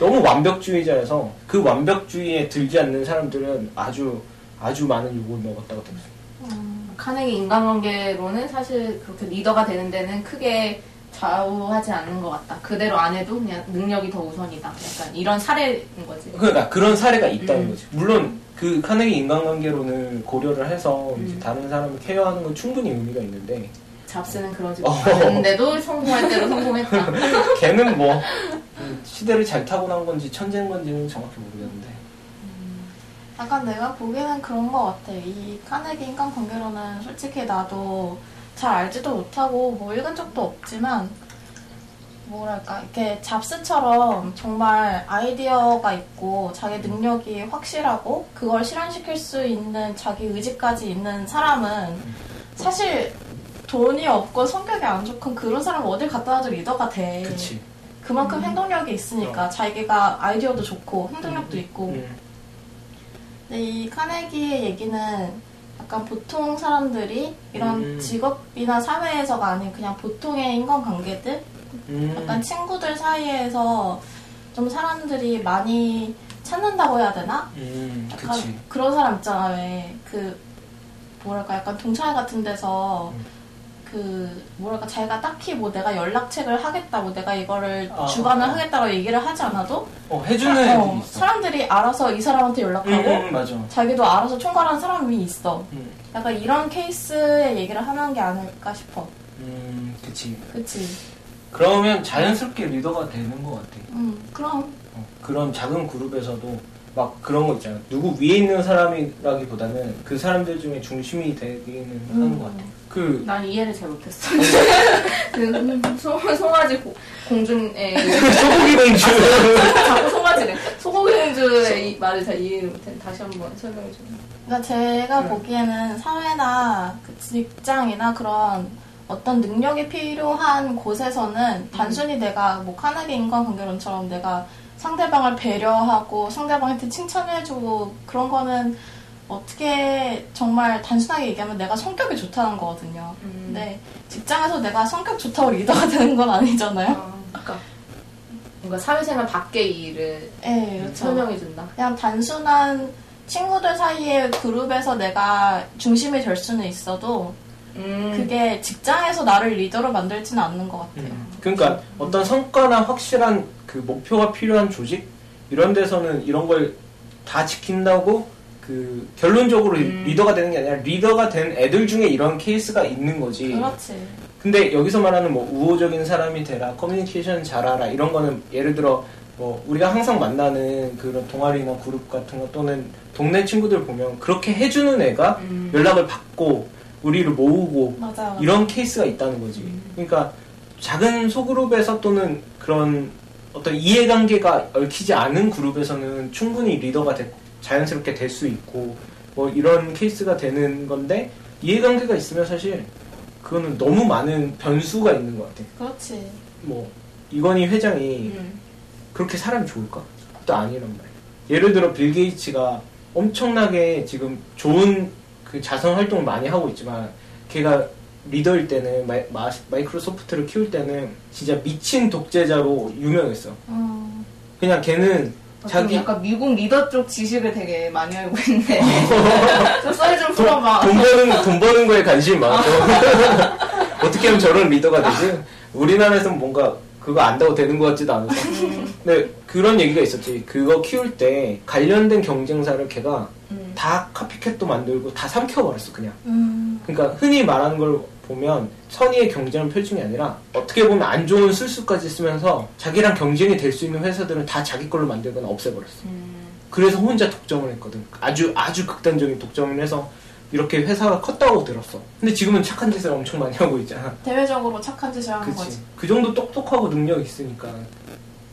너무 완벽주의자여서 그 완벽주의에 들지 않는 사람들은 아주 아주 많은 욕을 먹었다고 들었어요. 음. 카네기 인간관계로는 사실 그렇게 리더가 되는 데는 크게 좌우하지 않는 것 같다. 그대로 안 해도 그냥 능력이 더 우선이다. 약간 이런 사례인 거지. 그러니까 그런 사례가 있다는 음. 거지. 물론 그 카네기 인간관계론을 고려를 해서 음. 다른 사람을 케어하는 건 충분히 의미가 있는데 잡스는 그러지 어. 않았는데도 성공할 대로 성공했다. 걔는 뭐 음, 시대를 잘 타고난 건지 천재인 건지는 정확히 모르겠는데 약간 내가 보기에는 그런 것 같아. 이 카네기 인간관계로는 솔직히 나도 잘 알지도 못하고 뭐 읽은 적도 없지만 뭐랄까 이렇게 잡스처럼 정말 아이디어가 있고 자기 능력이 확실하고 그걸 실현시킬 수 있는 자기 의지까지 있는 사람은 사실 돈이 없고 성격이 안 좋건 그런 사람 어딜 갖다 놔도 리더가 돼. 그치 그만큼 행동력이 있으니까 자기가 아이디어도 좋고 행동력도 있고 음. 근데 이 카네기의 얘기는 약간 보통 사람들이 이런 음. 직업이나 사회에서가 아닌 그냥 보통의 인간관계들 음. 약간 친구들 사이에서 좀 사람들이 많이 찾는다고 해야 되나? 음, 약간 그치 그런 사람 있잖아 왜 그 뭐랄까 약간 동창회 같은 데서 음. 그 뭐랄까 자기가 딱히 뭐 내가 연락책을 하겠다 뭐 내가 이거를 아, 주관을 아. 하겠다고 얘기를 하지 않아도 어 해주는 어, 사람들이 알아서 이 사람한테 연락하고 음, 음, 맞아 자기도 알아서 총괄하는 사람이 있어. 음, 약간 이런 케이스의 얘기를 하는 게 아닐까 싶어. 음 그치 그치? 그러면 자연스럽게 리더가 되는 것 같아 음, 그럼. 어, 그런 작은 그룹에서도 막 그런 거 있잖아 누구 위에 있는 사람이라기보다는 그 사람들 중에 중심이 되기는 하는 음. 것 같아 그 난 이해를 잘 못했어. 그 소, 송아지 고- 공주의 소고기 공주 자꾸 송아지래. 소고기 공주의 이 말을 잘 이해를 못해. 다시 한번 설명해 줘. 그러니까 제가 네. 보기에는 사회나 그 직장이나 그런 어떤 능력이 필요한 곳에서는 단순히 내가 뭐 카네기 인간관계론처럼 내가 상대방을 배려하고 상대방한테 칭찬해주고 그런 거는 어떻게 정말 단순하게 얘기하면 내가 성격이 좋다는 거거든요. 음. 근데 직장에서 내가 성격 좋다고 리더가 되는 건 아니잖아요. 어, 그러니까 뭔가 사회생활 밖의 일을 네, 그렇죠. 설명해 준다. 그냥 단순한 친구들 사이의 그룹에서 내가 중심이 될 수는 있어도 음. 그게 직장에서 나를 리더로 만들지는 않는 것 같아요. 음, 그러니까 어떤 성과나 확실한 그 목표가 필요한 조직 이런 데서는 이런 걸 다 지킨다고 그그 결론적으로 음. 리더가 되는 게 아니라 리더가 된 애들 중에 이런 케이스가 있는 거지. 그렇지. 근데 여기서 말하는 뭐 우호적인 사람이 되라, 커뮤니케이션 잘하라 이런 거는 예를 들어 뭐 우리가 항상 만나는 그런 동아리나 그룹 같은 거 또는 동네 친구들 보면 그렇게 해주는 애가 음. 연락을 받고 우리를 모으고 맞아. 맞아. 이런 케이스가 있다는 거지. 그러니까 작은 소그룹에서 또는 그런 어떤 이해관계가 얽히지 않은 그룹에서는 충분히 리더가 되- 자연스럽게 될 수 있고 뭐 이런 케이스가 되는 건데 이해관계가 있으면 사실 그거는 너무 많은 변수가 있는 것 같아. 그렇지. 뭐 이건희 회장이 음. 그렇게 사람이 좋을까? 또 아니란 말이야. 예를 들어 빌 게이츠가 엄청나게 지금 좋은 그 자선 활동을 많이 하고 있지만 걔가 리더일 때는 마이, 마, 마이크로소프트를 키울 때는 진짜 미친 독재자로 유명했어. 음. 그냥 걔는 자기 자기 약간 미국 리더 쪽 지식을 되게 많이 알고 있네. 저썰좀 돈, 풀어봐. 돈 버는 돈 버는 거에 관심이 많고 어떻게 하면 저런 리더가 되지? 우리나라에서는 뭔가 그거 안다고 되는 것 같지도 않아서. 음. 근데 그런 얘기가 있었지. 그거 키울 때 관련된 경쟁사를 걔가 음. 다 카피캣도 만들고 다 삼켜버렸어 그냥. 음. 그러니까 흔히 말하는 걸 보면 선의의 경쟁을 펼친 게 아니라 어떻게 보면 안 좋은 술수까지 쓰면서 자기랑 경쟁이 될 수 있는 회사들은 다 자기 걸로 만들거나 없애버렸어. 음. 그래서 혼자 독점을 했거든. 아주 아주 극단적인 독점을 해서 이렇게 회사가 컸다고 들었어. 근데 지금은 착한 짓을 엄청 많이 하고 있잖아. 대외적으로 착한 짓을 하는 그치. 거지. 그 정도 똑똑하고 능력이 있으니까.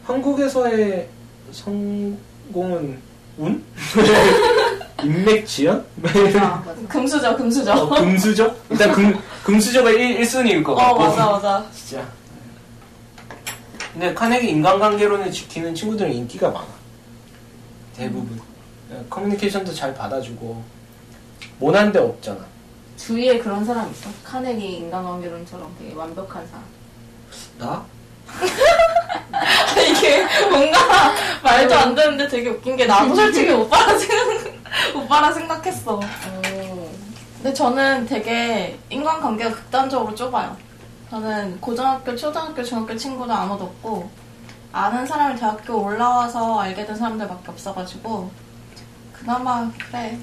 한국에서의 성공은 운? 인맥 지연? 아, 맞아. 금수저, 금수저. 어, 금수저? 일단 금, 금수저가 1, 1순위일 것 어, 같고. 맞아, 맞아. 진짜. 근데 카네기 인간관계론을 지키는 친구들은 인기가 많아. 대부분. 커뮤니케이션도 잘 받아주고. 모난 데 없잖아. 주위에 그런 사람 있어? 카네기 인간관계론처럼 되게 완벽한 사람. 나? 이게 뭔가 말도 안 되는데 되게 웃긴 게 나도 솔직히 오빠라 생각, 오빠라 생각했어. 오. 근데 저는 되게 인간관계가 극단적으로 좁아요. 저는 고등학교, 초등학교, 중학교 친구도 아무도 없고 아는 사람이 대학교 올라와서 알게 된 사람들밖에 없어가지고 그나마 그래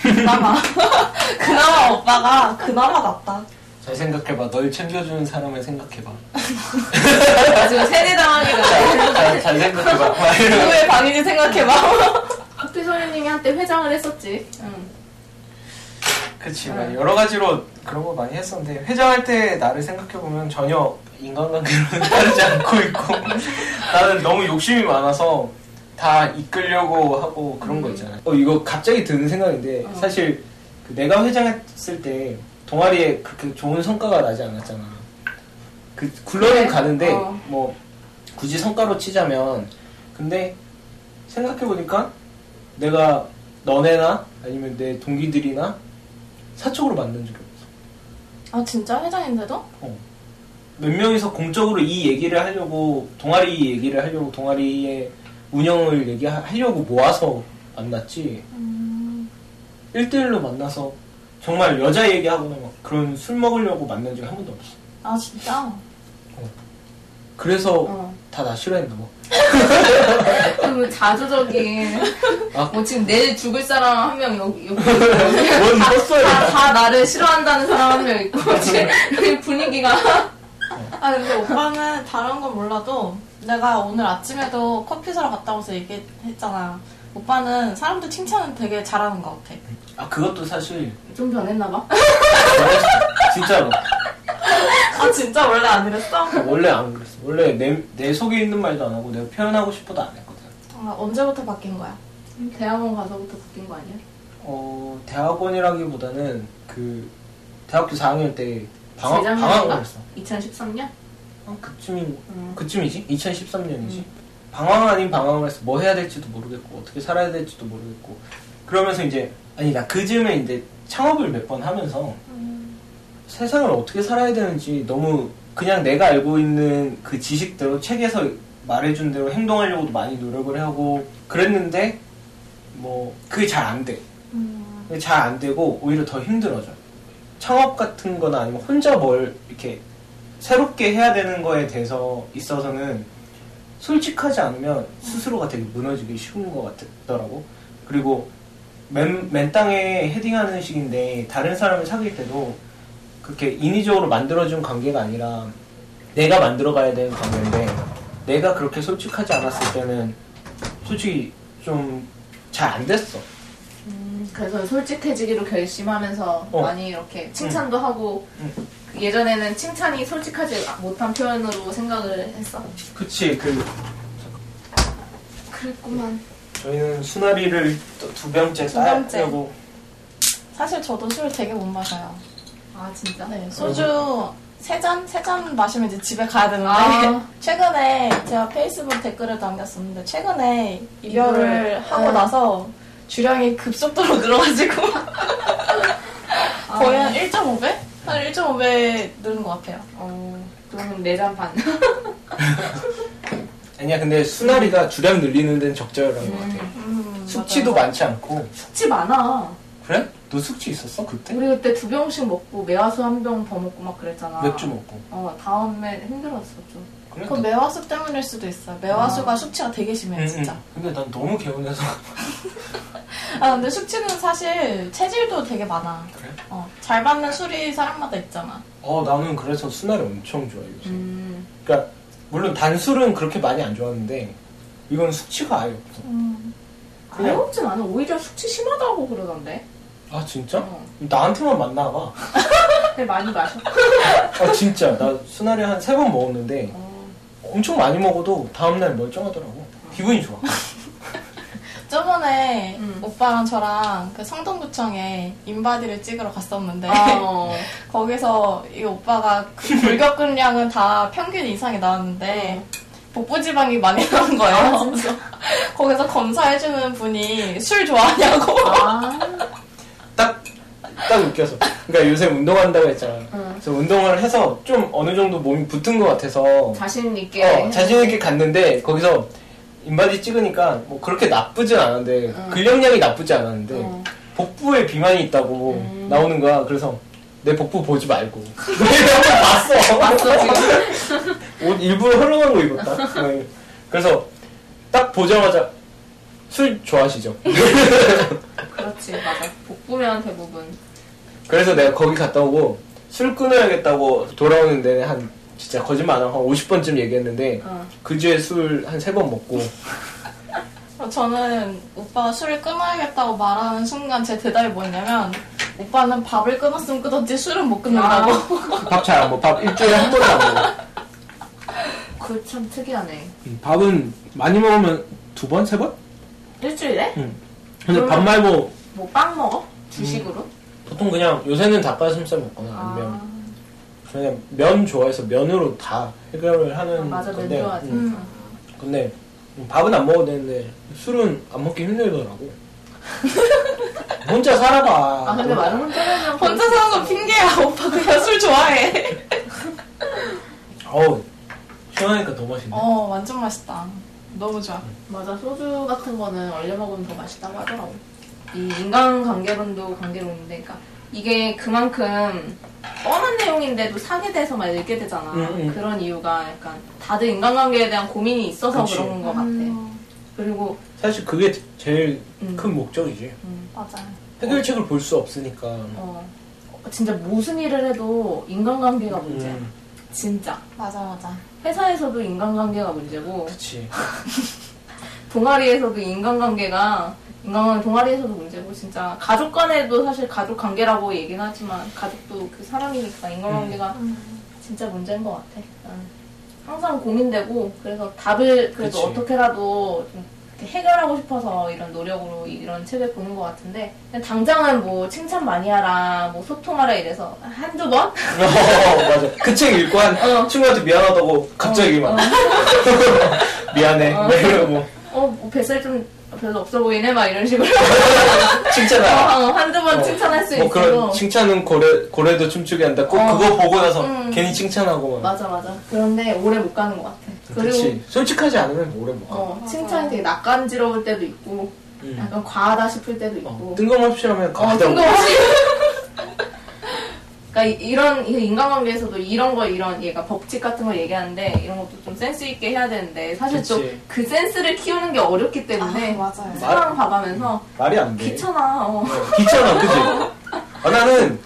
그나마 그나마 오빠가 그나마 낫다. 잘 생각해봐. 널 챙겨주는 사람을 생각해봐. 지금 세대당하기가 네. 잘, 잘 생각해봐. 누구의 방인지 생각해봐. 소녀님이 한때 회장을 했었지. 응. 그치. 응. 막 여러 가지로 그런 거 많이 했었는데, 회장할 때 나를 생각해보면 전혀 인간관계로는 따르지 않고 있고, 나는 너무 욕심이 많아서 다 이끌려고 하고 그런 거 있잖아. 어, 이거 갑자기 드는 생각인데, 어. 사실 그 내가 회장했을 때 동아리에 그렇게 좋은 성과가 나지 않았잖아. 그, 굴러는 그래? 가는데, 어. 뭐, 굳이 성과로 치자면, 근데 생각해 보니까 내가 너네나 아니면 내 동기들이나 사적으로 만난 적이 없어. 아 진짜 회장인데도? 몇 명이서 공적으로 이 얘기를 하려고 동아리 얘기를 하려고 동아리의 운영을 얘기하려고 모아서 만났지. 음, 1대1로 만나서 정말 여자 얘기하거나 막 그런 술 먹으려고 만난 적이 한 번도 없어. 아 진짜? 그래서 어. 다 나 싫어했나 봐. 그 자조적인. 아. 뭐 지금 내일 죽을 사람 한 명 여기, 여기. 뭔 다, 헛소리야. 다 나를 싫어한다는 사람 한 명 있고, 지금 그 분위기가. 아 근데 오빠는 다른 건 몰라도 내가 오늘 아침에도 커피 사러 갔다 와서 얘기했잖아. 오빠는 사람들 칭찬은 되게 잘하는 것 같아. 아 그것도 사실 좀 변했나봐. 진짜로 아 진짜 원래 안 이랬어? 원래 안 그랬어. 원래 내, 내 속에 있는 말도 안 하고 내가 표현하고 싶어도 안 했거든. 아, 언제부터 바뀐 거야? 대학원 가서부터 바뀐 거 아니야? 어 대학원이라기보다는 그 대학교 4학년 때 방학 재작년인가? 방학을 했어. 2013년? 어, 그쯤인 음. 그쯤이지? 2013년이지. 방황 아닌 방황을 해서 뭐 해야 될지도 모르겠고 어떻게 살아야 될지도 모르겠고 그러면서 이제 아니 나 그 즈음에 이제 창업을 몇 번 하면서 세상을 어떻게 살아야 되는지 너무 그냥 내가 알고 있는 그 지식대로 책에서 말해준 대로 행동하려고도 많이 노력을 하고 그랬는데 뭐 그게 잘 안 돼. 잘안 되고 오히려 더 힘들어져. 창업 같은 거나 아니면 혼자 뭘 이렇게 새롭게 해야 되는 거에 대해서 있어서는 솔직하지 않으면 스스로가 되게 무너지기 쉬운 것 같더라고. 그리고 맨, 맨 땅에 헤딩하는 식인데 다른 사람을 사귈 때도 그렇게 인위적으로 만들어준 관계가 아니라 내가 만들어가야 되는 관계인데 내가 그렇게 솔직하지 않았을 때는 솔직히 좀 잘 안 됐어. 음, 그래서 솔직해지기로 결심하면서 어. 많이 이렇게 칭찬도 하고 응. 예전에는 칭찬이 솔직하지 못한 표현으로 생각을 했어. 그치 그 그랬구만. 저희는 수나리를 또두 병째 두 병째. 따려고 사실 저도 술 되게 못 마셔요. 아 진짜? 네, 소주 세 잔? 세 잔 마시면 이제 집에 가야 되는데 아. 최근에 제가 페이스북 댓글을 남겼었는데 최근에 이별을 이별을, 하고 네. 나서 주량이 급속도로 늘어가지고 거의 아. 한 1.5배? 한 1.5배 늘은 것 같아요. 어, 그러면 네잔 반. 아니야 근데 수나리가 주량 늘리는 데는 적절한 것 같아. 음, 숙취도 맞아요. 많지 않고 숙취 많아. 그래? 너 숙취 있었어 그때? 우리 그때 두 병씩 먹고 매화수 한 병 더 먹고 막 그랬잖아. 맥주 먹고 어 다음에 힘들었어 좀. 그래? 그건 매화수 때문일 수도 있어요. 매화수가 숙취가 되게 심해요, 응, 진짜. 응. 근데 난 너무 개운해서 아, 근데 숙취는 사실 체질도 되게 많아. 그래? 어, 잘 받는 술이 사람마다 있잖아. 어 나는 그래서 수나리 엄청 좋아해 요새 음. 그러니까 물론 단술은 그렇게 많이 안 좋아하는데 이건 숙취가 아예 없어 음. 아예 없진 않아. 오히려 숙취 심하다고 그러던데. 아 진짜? 어. 나한테만 맞나 봐. 근데 많이 마셔. 아 진짜 나 수나리 한세 번 먹었는데 어. 엄청 많이 먹어도 다음날 멀쩡하더라고 기분이 좋아 저번에 음. 오빠랑 저랑 그 성동구청에 인바디를 찍으러 갔었는데 어. 거기서 이 오빠가 그 골격근량은 다 평균 이상이 나왔는데 복부 지방이 많이 나온 거예요. 아, 거기서 검사해주는 분이 술 좋아하냐고. 아. 딱, 딱 웃겨서 그러니까 요새 운동한다고 했잖아 응. 그래서 운동을 해서 좀 어느 정도 몸이 붙은 것 같아서 자신 있게. 어, 자신 있게 갔는데 거기서 인바디 찍으니까 뭐 그렇게 나쁘진 않은데 응. 근력량이 나쁘지 않았는데 어. 복부에 비만이 있다고 음. 나오는 거야 그래서 내 복부 보지 말고 내가 봤어 봤어. 옷 일부러 헐렁한 거 입었다 네. 그래서 딱 보자마자 술 좋아하시죠 그렇지 맞아. 복부면 대부분. 그래서 내가 거기 갔다 오고 술 끊어야겠다고 돌아오는 데는 한 진짜 거짓말 안 하고 한 50번쯤 얘기했는데 어. 그 주에 술 한 세 번 먹고 저는 오빠가 술을 끊어야겠다고 말하는 순간 제 대답이 뭐였냐면 오빠는 밥을 끊었으면 끊었지 술은 못 끊는다고. 밥 잘 안 먹어 밥 일주일에 한 번도 안 먹어 그참 특이하네. 음, 밥은 많이 먹으면 두 번? 세 번? 일주일에? 응. 근데 밥 말고 뭐 빵 먹어? 주식으로? 보통 그냥 요새는 닭가슴살 먹거나 아니면 그냥 면 좋아해서 면으로 다 해결을 하는 아, 맞아, 면 건데 좋아하지. 음. 음. 근데 밥은 안 먹어도 되는데 술은 안 먹기 힘들더라고 혼자 살아봐 아 근데 말은 혼자 살면 혼자 사는 거 핑계야. 오빠 그냥 술 좋아해. 어우 시원하니까 더 맛있네 어 완전 맛있다. 너무 좋아. 맞아 소주 같은 거는 얼려 먹으면 더 맛있다고 하더라고. 이 인간관계론도 관계론인데, 그러니까 이게 그만큼 뻔한 내용인데도 사게 돼서 막 읽게 되잖아. 음, 음. 그런 이유가 약간 다들 인간관계에 대한 고민이 있어서 그치. 그런 것 같아. 그리고 사실 그게 제일 음. 큰 목적이지 맞아. 해결책을 볼수 없으니까 어, 진짜 무슨 일을 해도 인간관계가 문제야. 음, 진짜. 맞아 맞아. 회사에서도 인간관계가 문제고 그치 동아리에서도 인간관계가 인간관계 동아리에서도 문제고 진짜 가족 간에도 사실 가족 관계라고 얘기는 하지만 가족도 그 사람이니까 인간관계가 음. 진짜 문제인 것 같아. 나는. 항상 고민되고 그래서 답을 그래도 그치. 어떻게라도 좀 해결하고 싶어서 이런 노력으로 이런 책을 보는 것 같은데 당장은 뭐 칭찬 많이 하라 뭐 소통하라 이래서 한두 번? 어, 맞아 그 책 읽고 한 어. 친구한테 미안하다고 갑자기 막 어, 미안해 어. 뭐 이러고 어, 뭐 뱃살 좀 별로 없어 보이네 막 이런 식으로 칭찬하라 어, 한두 번 어. 칭찬할 수 뭐 있어도 그런 칭찬은 고래 고래도 춤추게 한다. 꼭 어. 그거 보고 나서 음. 괜히 칭찬하고 막. 맞아 맞아 그런데 오래 못 가는 것 같아 그리고. 솔직하지 않으면 오래 못 가. 어, 칭찬이 되게 낯간지러울 때도 있고 음. 약간 과하다 싶을 때도 있고 어, 뜬금없이 하면 어, 가다. 뜬금없이. 그러니까 이- 이런 이 인간관계에서도 이런 거 이런 얘가 법칙 같은 걸 얘기하는데 이런 것도 좀 센스 있게 해야 되는데 사실. 또그 센스를 키우는 게 어렵기 때문에 아, 맞아요. 상황 봐가면서 말이 안 돼. 귀찮아. 어. 귀찮아, 그지? 아, 나는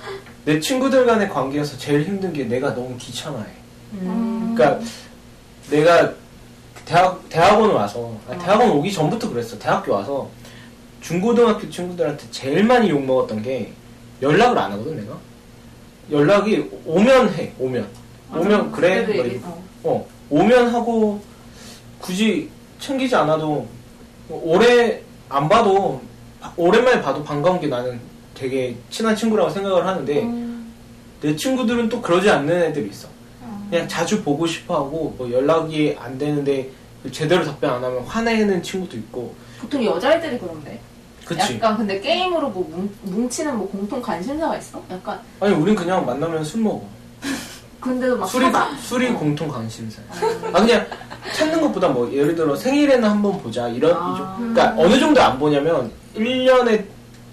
내 친구들 간의 관계에서 제일 힘든 게 내가 너무 귀찮아해. 음. 그러니까 내가 대학 대학원 와서 아, 대학원 오기 전부터 그랬어. 대학교 와서 중고등학교 친구들한테 제일 많이 욕 먹었던 게 연락을 안 하거든 내가. 연락이 오면 해. 오면 오면 그래. 뭐 이러고. 어. 어 오면 하고 굳이 챙기지 않아도 오래 안 봐도 오랜만에 봐도 반가운 게 나는 되게 친한 친구라고 생각을 하는데 음. 내 친구들은 또 그러지 않는 애들이 있어. 음. 그냥 자주 보고 싶어 하고 뭐 연락이 안 되는데 제대로 답변 안 하면 화내는 친구도 있고. 보통 여자애들이 그런데. 그치. 약간 근데 게임으로 뭐 뭉, 뭉치는 뭐 공통 관심사가 있어? 약간 아니 우린 그냥 만나면 술 먹어. 근데도 막 술이? 술이 공통 관심사. 아 그냥 찾는 것보다 뭐 예를 들어 생일에는 한 번 보자 이런 아. 이죠. 그러니까 어느 정도 안 보냐면 1년에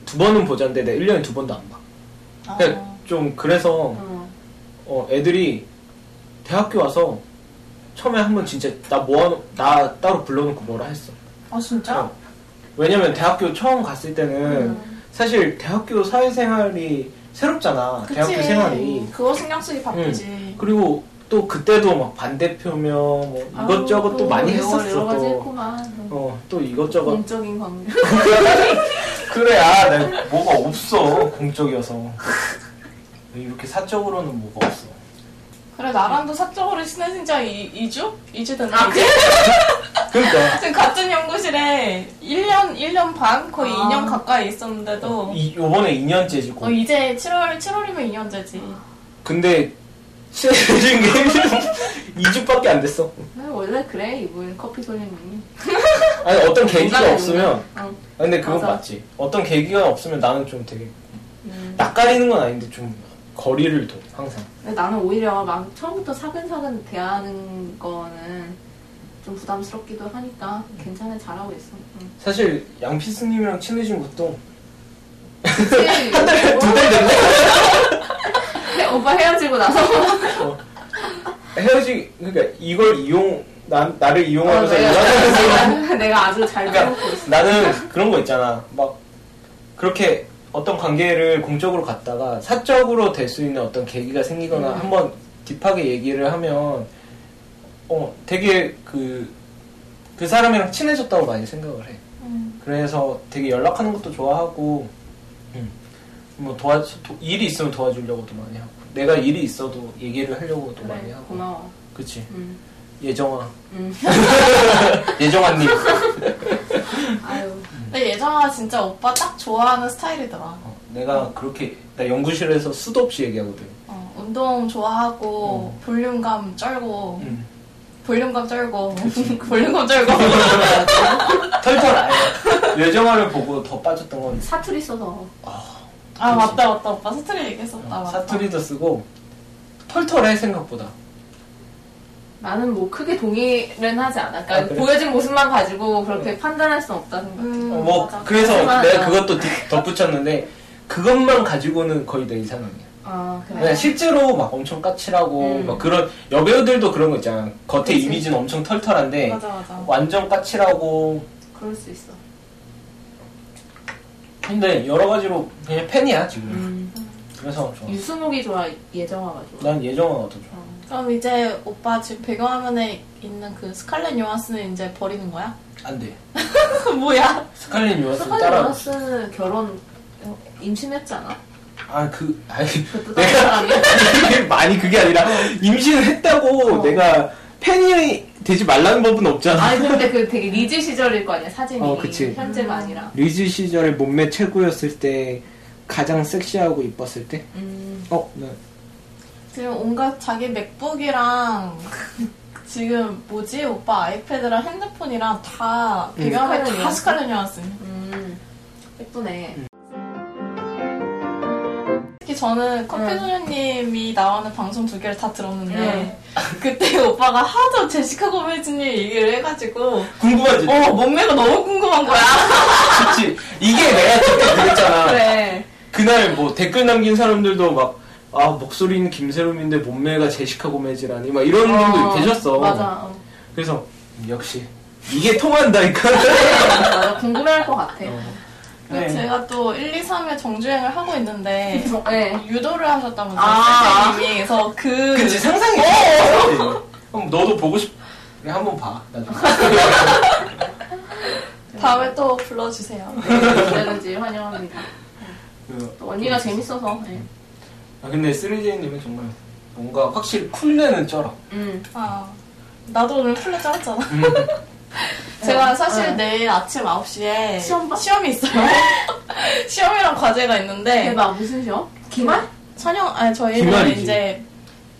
두 번은 보자인데 내가 1년에 두 번도 안 봐. 아. 그러니까 좀 그래서 어. 어, 애들이 대학교 와서 처음에 한 번 진짜 나 모아 나 따로 불러놓고 뭐라 했어. 아 진짜? 어. 왜냐면 대학교 처음 갔을 때는 음. 사실 대학교 사회생활이 새롭잖아. 그치. 대학교 생활이. 그거 신경 쓰기 바쁘지. 그리고 또 그때도 막 반대표명 뭐 이것저것 또 많이 여러, 했었어. 여러 가지 또. 했구만. 어, 또 이것저것. 공적인 관계. 그래, 아, 나 뭐가 없어. 공적이어서. 이렇게 사적으로는 뭐가 없어. 그래 나랑도 사적으로 친해진 지한 2주? 2주 됐나? 아, 이제? 그러니까. 지금 같은 연구실에 1년, 1년 반? 거의 아. 2년 가까이 있었는데도 이, 요번에 2년째지고. 어, 이제 7월, 7월이면 2년째지. 근데, 친해진 게 2주밖에 안 됐어. 아, 원래 그래 이분 커피 소리님이. 아니, 어떤 계기가 없으면. 어. 아, 근데 그건 맞아. 맞지. 어떤 계기가 없으면 나는 좀 되게, 음. 낯가리는 건 아닌데 좀 거리를 둬, 항상. 나는 오히려 막 처음부터 사근사근 대하는 거는 좀 부담스럽기도 하니까 괜찮아 잘하고 있어. 응. 사실, 양피스님이랑 친해진 것도 그치? 두달 됐네? 해- 오빠 헤어지고 나서 어. 헤어지, 그러니까 이걸 이용, 나, 나를 이용하면서 어, 내가, 내가, 아주 잘 그러니까 있어. 나는 그런 거 있잖아. 막 그렇게 어떤 관계를 공적으로 갔다가 사적으로 될 수 있는 어떤 계기가 생기거나 음. 한번 딥하게 얘기를 하면 어 되게 그 그 사람이랑 친해졌다고 많이 생각을 해. 음. 그래서 되게 연락하는 것도 좋아하고 음. 뭐 도와 도- 일이 있으면 도와주려고도 많이 하고 내가 일이 있어도 얘기를 하려고도 많이 그래 하고 고마워. 그치 응. 예정아 응. 예정아님 아유. 근데 예정아 진짜 오빠 딱 좋아하는 스타일이더라. 어, 내가 그렇게 나 연구실에서 수도 없이 얘기하거든. 어, 운동 좋아하고 어. 볼륨감 쩔고 음. 볼륨감 쩔고 볼륨감 쩔고 털털 알아. 예정아를 보고 더 빠졌던 건 사투리 써서. 아 맞다 맞다 오빠 사투리 얘기했었다 맞다. 사투리도 쓰고 털털해 생각보다. 나는 뭐 크게 동의는 하지 않아. 그러니까 아, 그래? 보여진 모습만 가지고 그렇게 판단할 수는 없다 생각. 음, 어, 뭐 맞아. 그래서 내가 어. 그것도 뒷- 덧붙였는데 그것만 가지고는 거의 내 이상형이야. 아 그래. 그냥 실제로 막 엄청 까칠하고 음. 막 그런 여배우들도 그런 거 있잖아. 겉에 그치. 이미지는 엄청 털털한데 맞아 맞아. 완전 까칠하고 그럴 수 있어. 근데 여러 가지로 그냥 팬이야 지금. 음. 그래서 좋아. 유수목이 좋아, 예정아가 좋아. 난 예정아가 더 좋아. 어. 그럼 이제 오빠 지금 배경화면에 있는 그 스칼렛 요한스는 이제 버리는 거야? 안 돼. 뭐야? 스칼렛 요한슨 스칼렛 따라. 요하스 결혼 어, 임신했지 않아? 아, 그, 아니, 사람이야? 그게 많이 그게 아니라, 임신을 했다고 어. 내가 팬이 되지 말라는 법은 없잖아. 아니 근데 그 되게 리즈 시절일 거 아니야 사진이 어, 그치. 현재가 아니라. 리즈 시절에 몸매 최고였을 때, 가장 섹시하고 이뻤을 때? 음. 어, 네. 지금 온갖 자기 맥북이랑 지금 뭐지 오빠 아이패드랑 핸드폰이랑 다 음. 배경화면 스칼렛 다? 스칼렛 요한스. 음. 예쁘네. 특히 저는 커피 응. 소녀님이 나오는 방송 두 개를 다 들었는데 응. 그때 오빠가 하도 제시카 고메즈님 얘기를 해가지고 궁금하지? 어 몸매가 너무 궁금한 거야. 그치. 이게 내가 그때 그랬잖아. 그래. 그날 뭐 댓글 남긴 사람들도 막, 아 목소리는 김세롬인데 몸매가 제시카 고메즈라니 막 이런 분도 어, 계셨어. 맞아. 어. 그래서 역시 이게 통한다니까. 맞아. 궁금해할 것 같아. 어. 네. 제가 또 1, 2, 3에 정주행을 하고 있는데 네. 유도를 하셨다면서요 아. 선생님이 그래서 그 그치 상상이 돼. 그럼 너도 보고 싶. 그래 한번 봐. 나중에. 다음에 또 불러주세요. 언제든지 환영합니다. 그, 또 언니가 재밌어서. 네. 아 근데 3J님은 정말 뭔가 확실히 쿨내는 쩔어. 음. 아, 나도 오늘 쿨내 쩔었잖아. 음. 제가 사실 네. 내일 아침 9시에 시험 봐? 시험이 있어요. 시험이랑 과제가 있는데 대박. 무슨 시험? 기말? 선영 아니 저희는 기말이지. 이제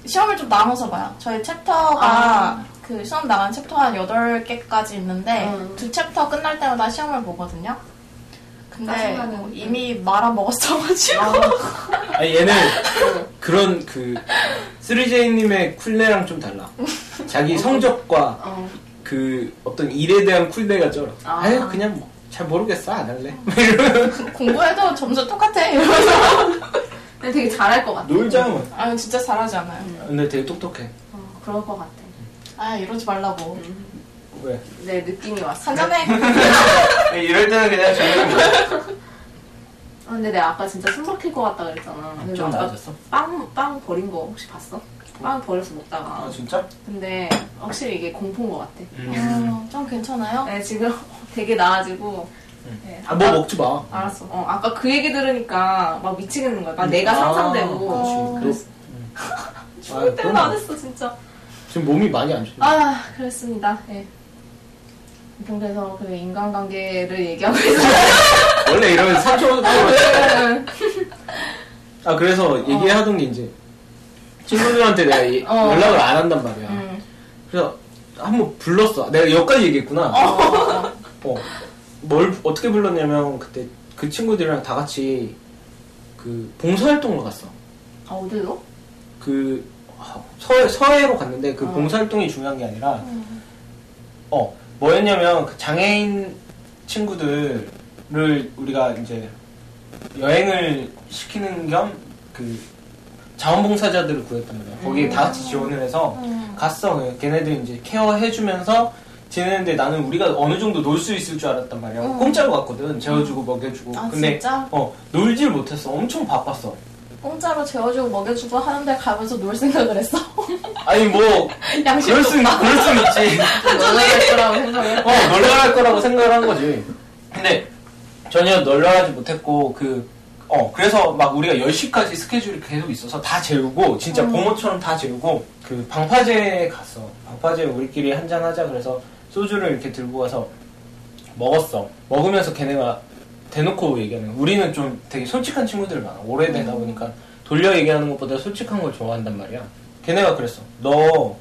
시험을 좀 나눠서 봐요. 저희 챕터가 아. 그 시험 나간 챕터 한 8개까지 있는데 음. 두 챕터 끝날 때마다 시험을 보거든요. 근데 짜증나는. 뭐 이미 말아 먹었어가지고 아니 얘는 그런 그 3J님의 쿨내랑 좀 달라. 자기 성적과 어. 그 어떤 일에 대한 쿨내가 쩔어. 아. 아. 유 그냥 뭐 잘 모르겠어 안 할래. 공부해도 점수 똑같아 이러면서 근데 되게 잘할 것 같아. 놀자 뭐. 아 진짜 잘하지 않아요. 근데 되게 똑똑해. 어, 그럴 것 같아. 아 이러지 말라고 음. 왜? 네, 느낌이 왔어. 한잔해. 이럴 때는 그냥 조용히. 아, 근데 내가 아까 진짜 숨 막힐 것 같다 그랬잖아. 좀 아까 나아졌어? 빵, 빵 버린 거 혹시 봤어? 빵 버려서 먹다가. 아 진짜? 근데 확실히 이게 공포인 것 같아. 어, 좀 괜찮아요? 네, 지금 되게 나아지고. 응. 네, 아, 뭐 먹지 마. 알았어. 어, 아까 그 얘기 들으니까 막 미치겠는 거야. 막 내가 아, 상상되고. 어, 그렇지. 죽을 아, 때는 그럼 안 했어, 진짜. 지금 몸이 많이 안 좋아. 아, 그랬습니다. 예. 그래서 그 인간관계를 얘기하고 있어요. 원래 이러면 3초 아 그래서 얘기하던 게 이제 친구들한테 내가 이- 어. 연락을 안 한단 말이야. 음. 그래서 한번 불렀어. 내가 여기까지 얘기했구나. 어. 어. 뭘 어떻게 불렀냐면 그때 그 친구들이랑 다 같이 그 봉사활동을 갔어. 아, 어디로? 그 서, 서해로 갔는데 그 어. 봉사활동이 중요한 게 아니라 어 뭐였냐면 그 장애인 친구들을 우리가 이제 여행을 시키는 겸 그 자원봉사자들을 구했단 말이야. 거기에 다 같이 지원을 해서 음. 갔어. 그 걔네들 이제 케어해주면서 지내는데 나는 우리가 어느 정도 놀 수 있을 줄 알았단 말이야. 음. 공짜로 갔거든. 재워주고 먹여주고. 아, 근데 진짜? 어 놀질 못했어. 엄청 바빴어. 공짜로 재워주고 먹여주고 하는데 가면서 놀 생각을 했어. 아니 뭐 양심 그럴 수 없다. 그럴 수 있지. 놀랄 거라고 생각해. 어, 널널할 거라고 생각을 한 거지. 근데 전혀 널널하지 못했고, 그, 어, 그래서 막 우리가 10시까지 스케줄이 계속 있어서 다 재우고, 진짜 음. 봄옷처럼 다 재우고, 그 방파제에 갔어. 방파제 우리끼리 한잔 하자 그래서 소주를 이렇게 들고 가서 먹었어. 먹으면서 걔네가 대놓고 얘기하는. 우리는 좀 되게 솔직한 친구들 많아. 오래되다 보니까 돌려 얘기하는 것보다 솔직한 걸 좋아한단 말이야. 걔네가 그랬어. 너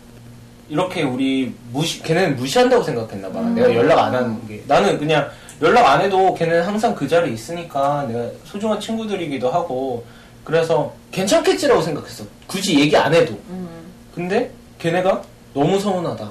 이렇게 우리 무시 걔네는 무시한다고 생각했나 봐. 내가 연락 안 하는 게 나는 그냥 연락 안 해도 걔네는 항상 그 자리에 있으니까 내가 소중한 친구들이기도 하고 그래서 괜찮겠지라고 생각했어. 굳이 얘기 안 해도. 음. 근데 걔네가 너무 서운하다.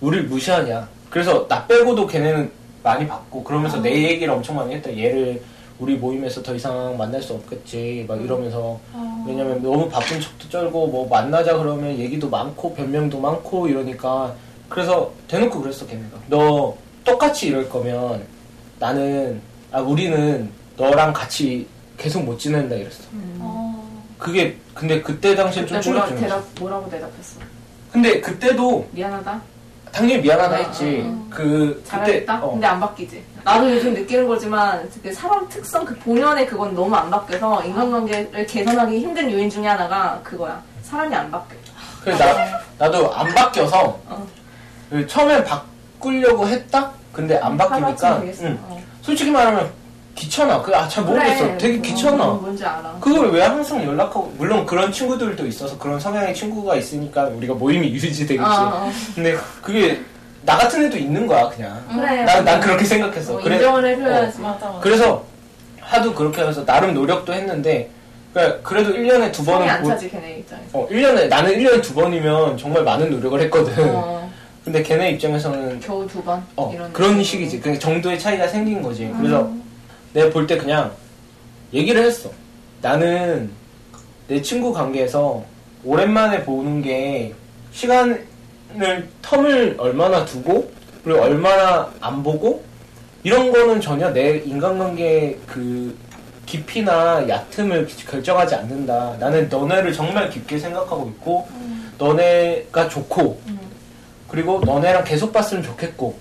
우릴 무시하냐. 그래서 나 빼고도 걔네는 많이 받고 그러면서 내 얘기를 엄청 많이 했다. 얘를 우리 모임에서 더 이상 만날 수 없겠지. 막 이러면서 어. 왜냐면 너무 바쁜 척도 쩔고 뭐 만나자 그러면 얘기도 많고 변명도 많고 이러니까 그래서 대놓고 그랬어 걔네가 너 똑같이 이럴 거면 나는 아 우리는 너랑 같이 계속 못 지낸다 이랬어 어. 그게 근데 그때 당시에 좀 그때 뭐라, 충격적이었어 대답, 뭐라고 대답했어? 근데 그때도 미안하다? 당연히 미안하다 아, 했지 아, 그 그때 잘했다? 어. 근데 안 바뀌지. 나도 요즘 느끼는 거지만 그 사람 특성, 그 본연의 그건 너무 안 바뀌어서 인간관계를 개선하기 힘든 요인 중에 하나가 그거야. 사람이 안 바뀌어. 그래서 나, 나도 안 바뀌어서 어. 그 처음엔 바꾸려고 했다? 근데 안 바뀌니까. 응. 어. 솔직히 말하면 귀찮아. 그, 아, 잘 모르겠어. 그래. 되게 어, 귀찮아. 뭔지 알아. 그걸 왜 항상 연락하고, 물론 그런 친구들도 있어서 그런 성향의 친구가 있으니까 우리가 모임이 유지되겠지. 어, 어. 근데 그게 나 같은 애도 있는 거야, 그냥. 그래. 난, 난 그렇게 생각했어. 어, 그래- 인정을 해줘야지. 맞아 맞아. 그래서 하도 그렇게 하면서 나름 노력도 했는데, 그래, 그래도 1년에 두 번은. 안 보- 차지, 걔네 입장에서. 어, 1년에, 나는 1년에 두 번이면 정말 많은 노력을 했거든. 어, 근데 걔네 입장에서는 겨우 두 번? 어, 이런 그런. 식이지. 그 정도의 차이가 생긴 거지. 그래서 내가 볼 때 그냥 얘기를 했어. 나는 내 친구 관계에서 오랜만에 보는 게 시간을 텀을 얼마나 두고 그리고 얼마나 안 보고 이런 거는 전혀 내 인간관계 그 깊이나 얕음을 결정하지 않는다. 나는 너네를 정말 깊게 생각하고 있고 너네가 좋고 그리고 너네랑 계속 봤으면 좋겠고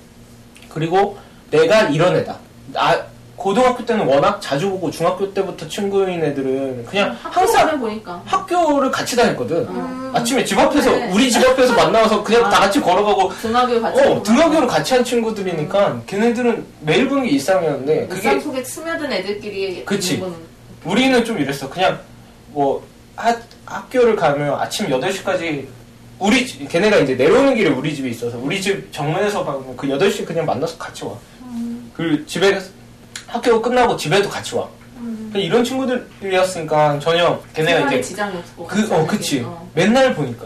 그리고 내가 이런 애다. 아, 고등학교 때는 워낙 자주 보고 중학교 때부터 친구인 애들은 그냥 항상 보니까. 학교를 같이 다녔거든. 음. 아침에 집 앞에서 그래. 우리 집 앞에서 만나서 그냥 다 같이 걸어가고 등하교 같이. 어. 등하교를 같이 한 친구들이니까 걔네들은 매일 보는 게 일상이었는데 일상 그게 속에 스며든 애들끼리. 그치. 건 우리는 좀 이랬어. 그냥 뭐 하- 학교를 가면 아침 8시까지 우리 집- 걔네가 이제 내려오는 길에 우리 집이 있어서 우리 집 정면에서 가면 그 8시 그냥 만나서 같이 와. 그 집에 학교 끝나고 집에도 같이 와. 그러니까 이런 친구들이었으니까 전혀 걔네가 이제 지장이 없고. 그, 어, 그치. 어. 맨날 보니까.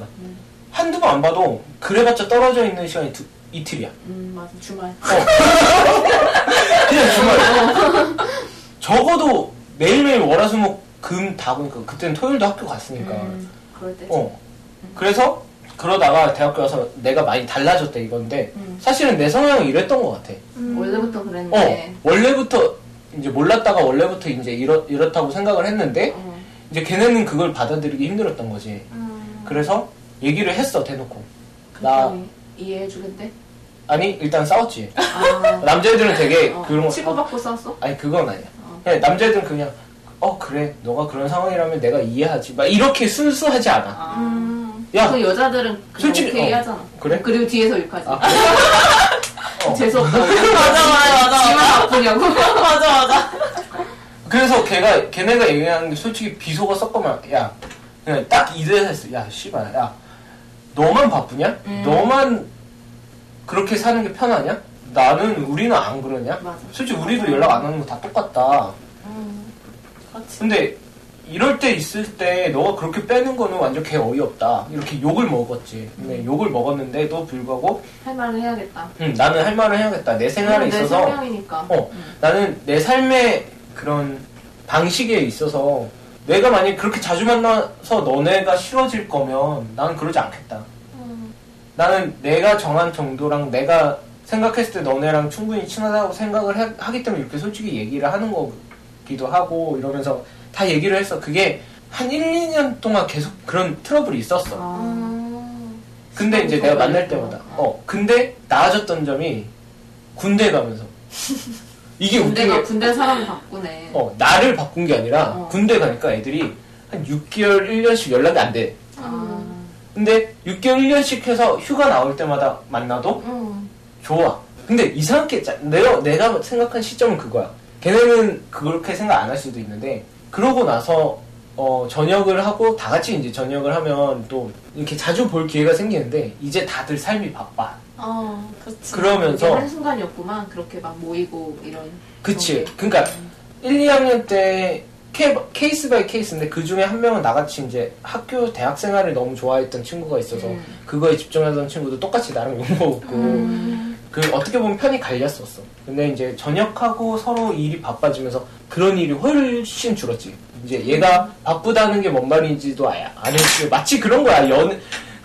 한두 번 안 봐도, 그래봤자 떨어져 있는 시간이 두- 이틀이야. 음, 맞아. 주말. 그냥 주말. 적어도 매일매일 월화수목 금 다 보니까, 그때는 토요일도 학교 갔으니까. 음, 그럴 때. 어. 그래서, 그러다가 대학교 와서 내가 많이 달라졌다 이건데, 음. 사실은 내 성향은 이랬던 것 같아. 원래부터 어, 그랬는데. 원래부터, 이제 몰랐다가 원래부터 이제 이렇, 이렇다고 생각을 했는데, 어. 이제 걔네는 그걸 받아들이기 힘들었던 거지. 음. 그래서 얘기를 했어, 대놓고. 나, 이해해주겠대? 아니, 일단 싸웠지. 아. 남자애들은 되게 어, 그런 거. 치고받고 싸웠어? 아니, 그건 아니야. 어. 그냥 남자애들은 그냥, 어, 그래. 너가 그런 상황이라면 내가 이해하지. 막 이렇게 순수하지 않아. 아. 음. 야, 그 여자들은 그냥 솔직히, 오케이 어. 하잖아. 그래? 그리고 뒤에서 욕하지. 아, 어. 재수없다고. 맞아, 맞아, 맞아. 지만 아프냐고. 맞아, 맞아. 그래서 걔가, 걔네가 얘기하는 게 솔직히 비속어 섞으면, 야, 그냥 딱 이대에서 했어. 야, 씨발, 야, 너만 바쁘냐? 음. 너만 그렇게 사는 게 편하냐? 나는, 우리는 안 그러냐? 맞아. 솔직히 우리도 연락 안 하는 거 다 똑같다. 음. 그렇지. 근데 이럴 때 있을 때 너가 그렇게 빼는 거는 완전 개 어이없다. 이렇게 욕을 먹었지. 근데 욕을 먹었는데도 불구하고 할 말을 해야겠다. 음, 나는 할 말을 해야겠다. 내 생활에 내 있어서 성향이니까. 어, 음. 나는 내 삶의 그런 방식에 있어서 내가 만약 그렇게 자주 만나서 너네가 싫어질 거면 나는 그러지 않겠다. 음. 나는 내가 정한 정도랑 내가 생각했을 때 너네랑 충분히 친하다고 생각을 해- 하기 때문에 이렇게 솔직히 얘기를 하는 거기도 하고 이러면서 다 얘기를 했어. 그게 한 1, 2년 동안 계속 그런 트러블이 있었어. 아. 음. 근데 이제 내가 만날 때마다 어 근데 나아졌던 점이 군대 가면서 이게 웃긴 군대가 게 군대 사람 바꾸네. 어, 나를 바꾼 게 아니라 어. 군대 가니까 애들이 한 6개월, 1년씩 연락이 안 돼. 아. 근데 6개월, 1년씩 해서 휴가 나올 때마다 만나도 음. 좋아. 근데 이상하게 짜- 내가 내가 생각한 시점은 그거야. 걔네는 그렇게 생각 안 할 수도 있는데 그러고 나서 어, 전역을 하고 다 같이 이제 전역을 하면 또 이렇게 자주 볼 기회가 생기는데 이제 다들 삶이 바빠. 어, 그렇지. 그러면서 한 순간이었구만. 그렇게 막 모이고 이런. 그치. 그러니까 1, 2학년 때 케, case by case인데 그 중에 한 명은 나같이 이제 학교 대학 생활을 너무 좋아했던 친구가 있어서 음. 그거에 집중하던 친구도 똑같이 나랑 욕먹었고 음. 그 어떻게 보면 편이 갈렸었어. 근데 이제 전역하고 서로 일이 바빠지면서 그런 일이 훨씬 줄었지. 이제 얘가 바쁘다는 게 뭔 말인지도 아- 안 했지. 마치 그런 거야. 연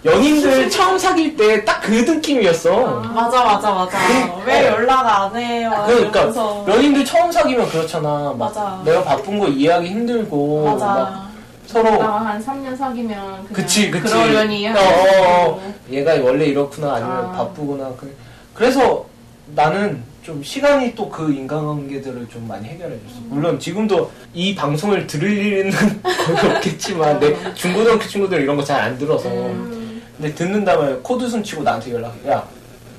연인들 처음 사귈 때 딱 그 느낌이었어. 맞아, 맞아, 맞아. 왜 연락 안 해요? 그러니까 이러면서. 연인들 처음 사귀면 그렇잖아. 막 맞아. 내가 바쁜 거 이해하기 힘들고 막 맞아. 서로 나가 한 3년 사귀면 그치 그치. 그러려니 어, 어, 어. 얘가 원래 이렇구나 아니면 아. 바쁘구나. 그- 그래서 나는 좀 시간이 또 그 인간관계들을 좀 많이 해결해 줬어. 물론 지금도 이 방송을 들을 일은 거의 없겠지만 내 중고등학교 친구들 이런 거 잘 안 들어서 음. 근데 듣는다면 코웃음 치고 나한테 연락해. 야,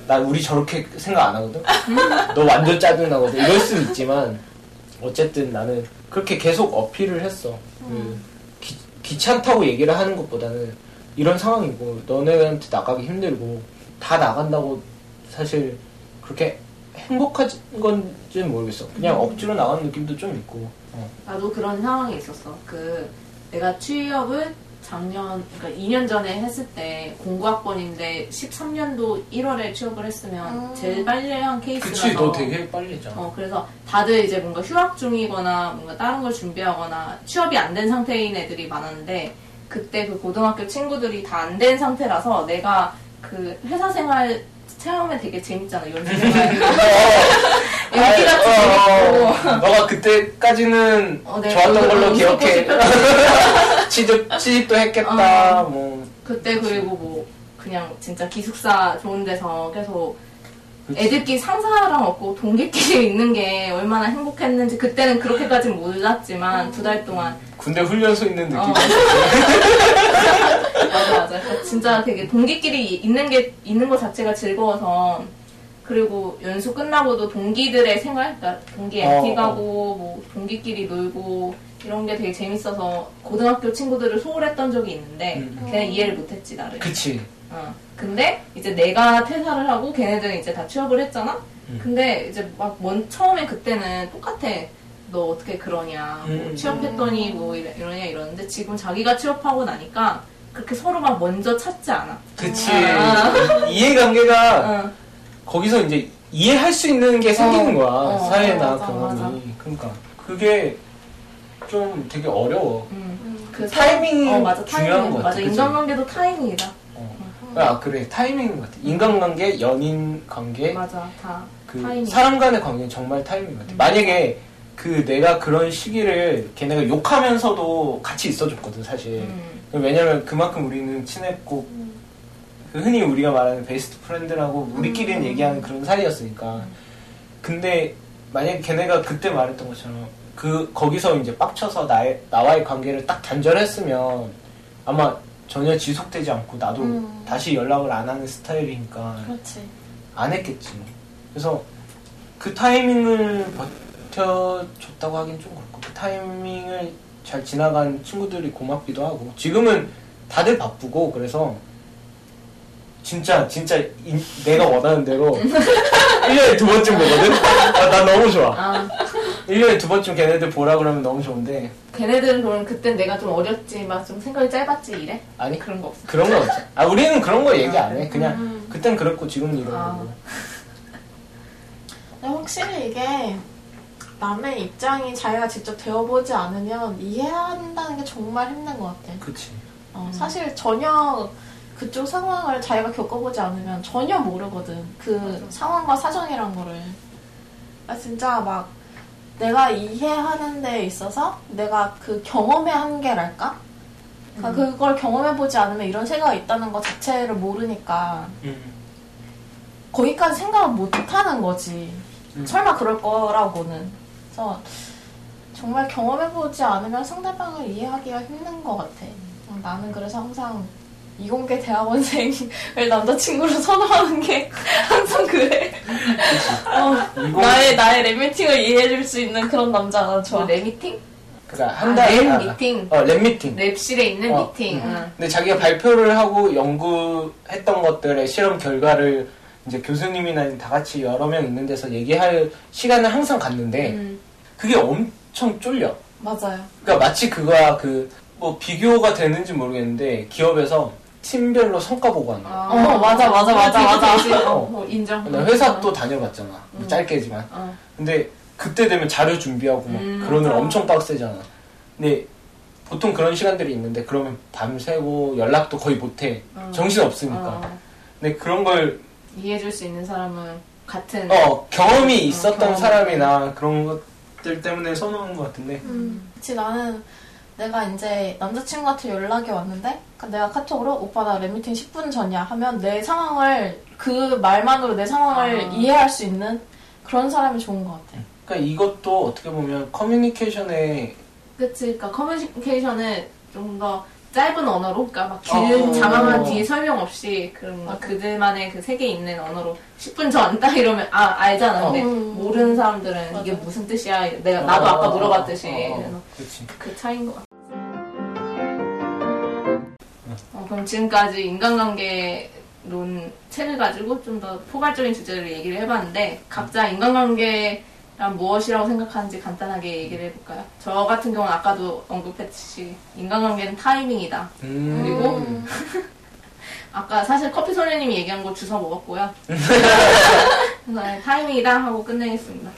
나 우리 저렇게 생각 안 하거든? 너 완전 짜증나거든? 이럴 수는 있지만, 어쨌든 나는 그렇게 계속 어필을 했어. 그 기, 귀찮다고 얘기를 하는 것보다는 이런 상황이고, 너네한테 나가기 힘들고, 다 나간다고 사실 그렇게 행복한 건지는 모르겠어. 그냥 억지로 나가는 느낌도 좀 있고. 어. 나도 그런 상황이 있었어. 그 내가 취업을 작년, 그러니까 2년 전에 했을 때 공부학번인데 13년도 1월에 취업을 했으면 음. 제일 빨리 한 케이스라서. 그치, 너 되게 빨리 했잖아. 어, 그래서 다들 이제 뭔가 휴학 중이거나 뭔가 다른 걸 준비하거나 취업이 안 된 상태인 애들이 많았는데 그때 그 고등학교 친구들이 다 안 된 상태라서 내가 그 회사 생활 체험에 되게 재밌잖아, 연수 생활. 연기 같이 재밌고. 어, 너가 그때까지는 어, 네. 좋았던 걸로 기억해. 취직, 취직도 했겠다, 어. 뭐. 그때 그리고 뭐 그냥 진짜 기숙사 좋은 데서 계속 그치. 애들끼리 상사랑 없고 동기끼리 있는 게 얼마나 행복했는지 그때는 그렇게까지는 몰랐지만 두 달 동안 군대 훈련소 있는 느낌. 어. 맞아 맞아 그러니까 진짜 되게 동기끼리 있는 게 있는 것 자체가 즐거워서 그리고 연수 끝나고도 동기들의 생활 그러니까 동기 MT 어, 가고 뭐 동기끼리 놀고 이런 게 되게 재밌어서 고등학교 친구들을 소홀했던 적이 있는데 음. 걔네 이해를 못했지 나를 그치. 어. 근데 이제 내가 퇴사를 하고 걔네들은 이제 다 취업을 했잖아. 음. 근데 이제 막 먼, 처음에 그때는 똑같아. 너 어떻게 그러냐. 뭐 음. 취업했더니 뭐 이러, 이러냐 이러는데 지금 자기가 취업하고 나니까 그렇게 서로 막 먼저 찾지 않아. 그치. 아. 이해관계가 어. 거기서 이제 이해할 수 있는 게 생기는 어. 거야. 어, 사회나 맞아, 경험이. 맞아. 그러니까. 그게 좀 되게 어려워. 음. 음. 그 타이밍이 어, 맞아, 중요한 타이밍. 것 같아, 맞아? 인간관계도 타이밍이다. 어. 아, 그래. 타이밍인 것 같아. 인간관계, 연인 관계, 맞아, 다 그 타이밍. 사람 간의 관계는 정말 타이밍인 것 같아. 만약에 그 내가 그런 시기를 걔네가 욕하면서도 같이 있어줬거든, 사실. 음. 왜냐면 그만큼 우리는 친했고 그 흔히 우리가 말하는 best friend라고 우리끼리는 음. 얘기하는 그런 사이였으니까 근데 만약에 걔네가 그때 말했던 것처럼 그 거기서 이제 빡쳐서 나의 나와의 관계를 딱 단절했으면 아마 전혀 지속되지 않고 나도 음. 다시 연락을 안 하는 스타일이니까 그렇지. 안 했겠지 그래서 그 타이밍을 버텨줬다고 하긴 좀 그렇고 그 타이밍을 잘 지나간 친구들이 고맙기도 하고 지금은 다들 바쁘고 그래서 진짜 진짜 이- 내가 원하는 대로 1년에 두 번쯤 보거든? 아, 난 너무 좋아 아, 1년에 두 번쯤 걔네들 보라 그러면 너무 좋은데 걔네들은 그럼 그땐 내가 좀 어렸지, 막 좀 생각이 짧았지, 이래? 아니 그런 거 없어. 그런 건 없어 아 우리는 그런 거 얘기 안해 그냥 음. 그땐 그랬고 지금은 이런 아. 확실히 이게 남의 입장이 자기가 직접 되어보지 않으면 이해한다는 게 정말 힘든 것 같아. 그치 어, 사실 전혀 그쪽 상황을 자기가 겪어보지 않으면 전혀 모르거든. 그 상황과 사정이란 거를. 아, 진짜 막 내가 이해하는 데 있어서 내가 그 경험의 한계랄까? 그러니까 그걸 경험해보지 않으면 이런 생각이 있다는 것 자체를 모르니까 음. 거기까지 생각을 못 하는 거지. 음. 설마 그럴 거라고는. 그래서 정말 경험해보지 않으면 상대방을 이해하기가 힘든 것 같아. 어, 나는 그래서 항상 이공계 대학원생을 남자친구로 선호하는 게 항상 그래. 어, 나의 나의 랩미팅을 이해해줄 수 있는 그런 남자 나 좋아. 저 랩미팅? 그러니까 아, 한 달에 lab 아, meeting. 어, lab meeting lab실에 있는 어, meeting. 음. 응. 근데 자기가 발표를 하고 연구했던 것들의 실험 결과를 이제 교수님이나 다 같이 여러 명 있는 데서 얘기할 시간을 항상 갖는데 음. 그게 엄청 쫄려. 맞아요. 그러니까 마치 그거야 그뭐 비교가 되는지 모르겠는데 기업에서 팀별로 성과 보고하는 거야. 어, 맞아, 맞아, 맞아, 맞아. 되지. 어, 뭐 인정. 나 회사 또 다녀봤잖아. 음. 짧게지만. 어. 근데 그때 되면 자료 준비하고 막 음, 그러는 맞아. 엄청 빡세잖아. 근데 보통 그런 시간들이 있는데 그러면 밤새고 연락도 거의 못해. 어. 정신 없으니까. 어. 근데 그런 걸 이해해줄 수 있는 사람은 같은. 어, 경험이 어, 있었던 경험. 사람이나 그런 것들 때문에 선호하는 것 같은데. 음. 그치 나는 내가 이제 남자친구한테 연락이 왔는데 그 내가 카톡으로 오빠 나 랩미팅 10분 전이야 하면 내 상황을 그 말만으로 내 상황을 아. 이해할 수 있는 그런 사람이 좋은 것 같아. 그러니까 이것도 어떻게 보면 커뮤니케이션의 그치. 그러니까 커뮤니케이션을 좀더 짧은 언어로, 그러니까 막 어. 긴, 장황한 뒤 설명 없이 그런 거. 그들만의 그 세계 있는 언어로 10분 전 딱 이러면 아 알잖아. 근데 어. 음. 모르는 사람들은. 이게 무슨 뜻이야. 내가 나도 아까 물어봤듯이. 그래서 그렇지. 그 차이인 것 같아. 어, 그럼 지금까지 인간관계 론 책을 가지고 좀 더 포괄적인 주제를 얘기를 해봤는데 각자 인간관계 에 무엇이라고 생각하는지 간단하게 얘기를 해볼까요? 저 같은 경우는 아까도 언급했듯이 인간관계는 타이밍이다. 음. 그리고 아까 사실 커피 소녀님이 얘기한 거 주워 먹었고요. 그래서 네, 타이밍이다 하고 끝내겠습니다.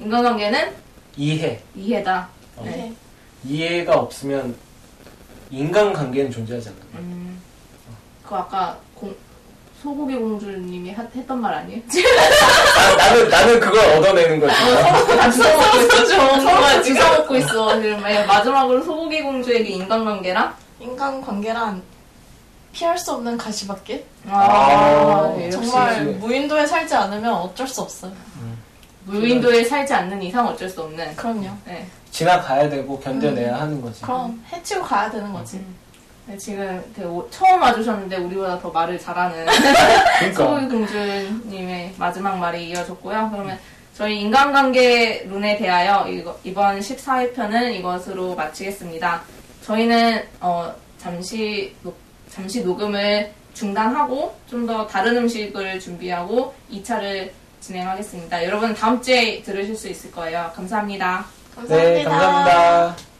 인간관계는 이해. 이해다. 어. 네. 이해가 없으면 인간관계는 존재하지 않는 거야. 음, 그 아까 공- 소고기 공주님이 하- 했던 말 아니에요? 아, 나는 나는 그걸 얻어내는 거지. 주워 먹고 있어. 서로 주워 먹고 있어. 지금 네, 마지막으로 소고기 공주에게 인간관계랑 인간관계란 피할 수 없는 가시밭길? 아, 네, 정말 정말 역시. 무인도에 살지 않으면 어쩔 수 없어요. 무인도에 살지 않는 이상 어쩔 수 없는. 그럼요. 네. 지나가야 되고 견뎌내야 하는 거지. 그럼 해치고 가야 되는 거지. 네, 지금 되게 오- 처음 와주셨는데 우리보다 더 말을 잘하는 소고기 그러니까 공주님의 마지막 말이 이어졌고요. 그러면 저희 인간관계 론에 대하여 이거- 이번 14회편은 이것으로 마치겠습니다. 저희는 어, 잠시 녹- 잠시 녹음을 중단하고 좀 더 다른 음식을 준비하고 2차를 진행하겠습니다. 여러분 다음 주에 들으실 수 있을 거예요. 감사합니다. 감사합니다. 네 감사합니다.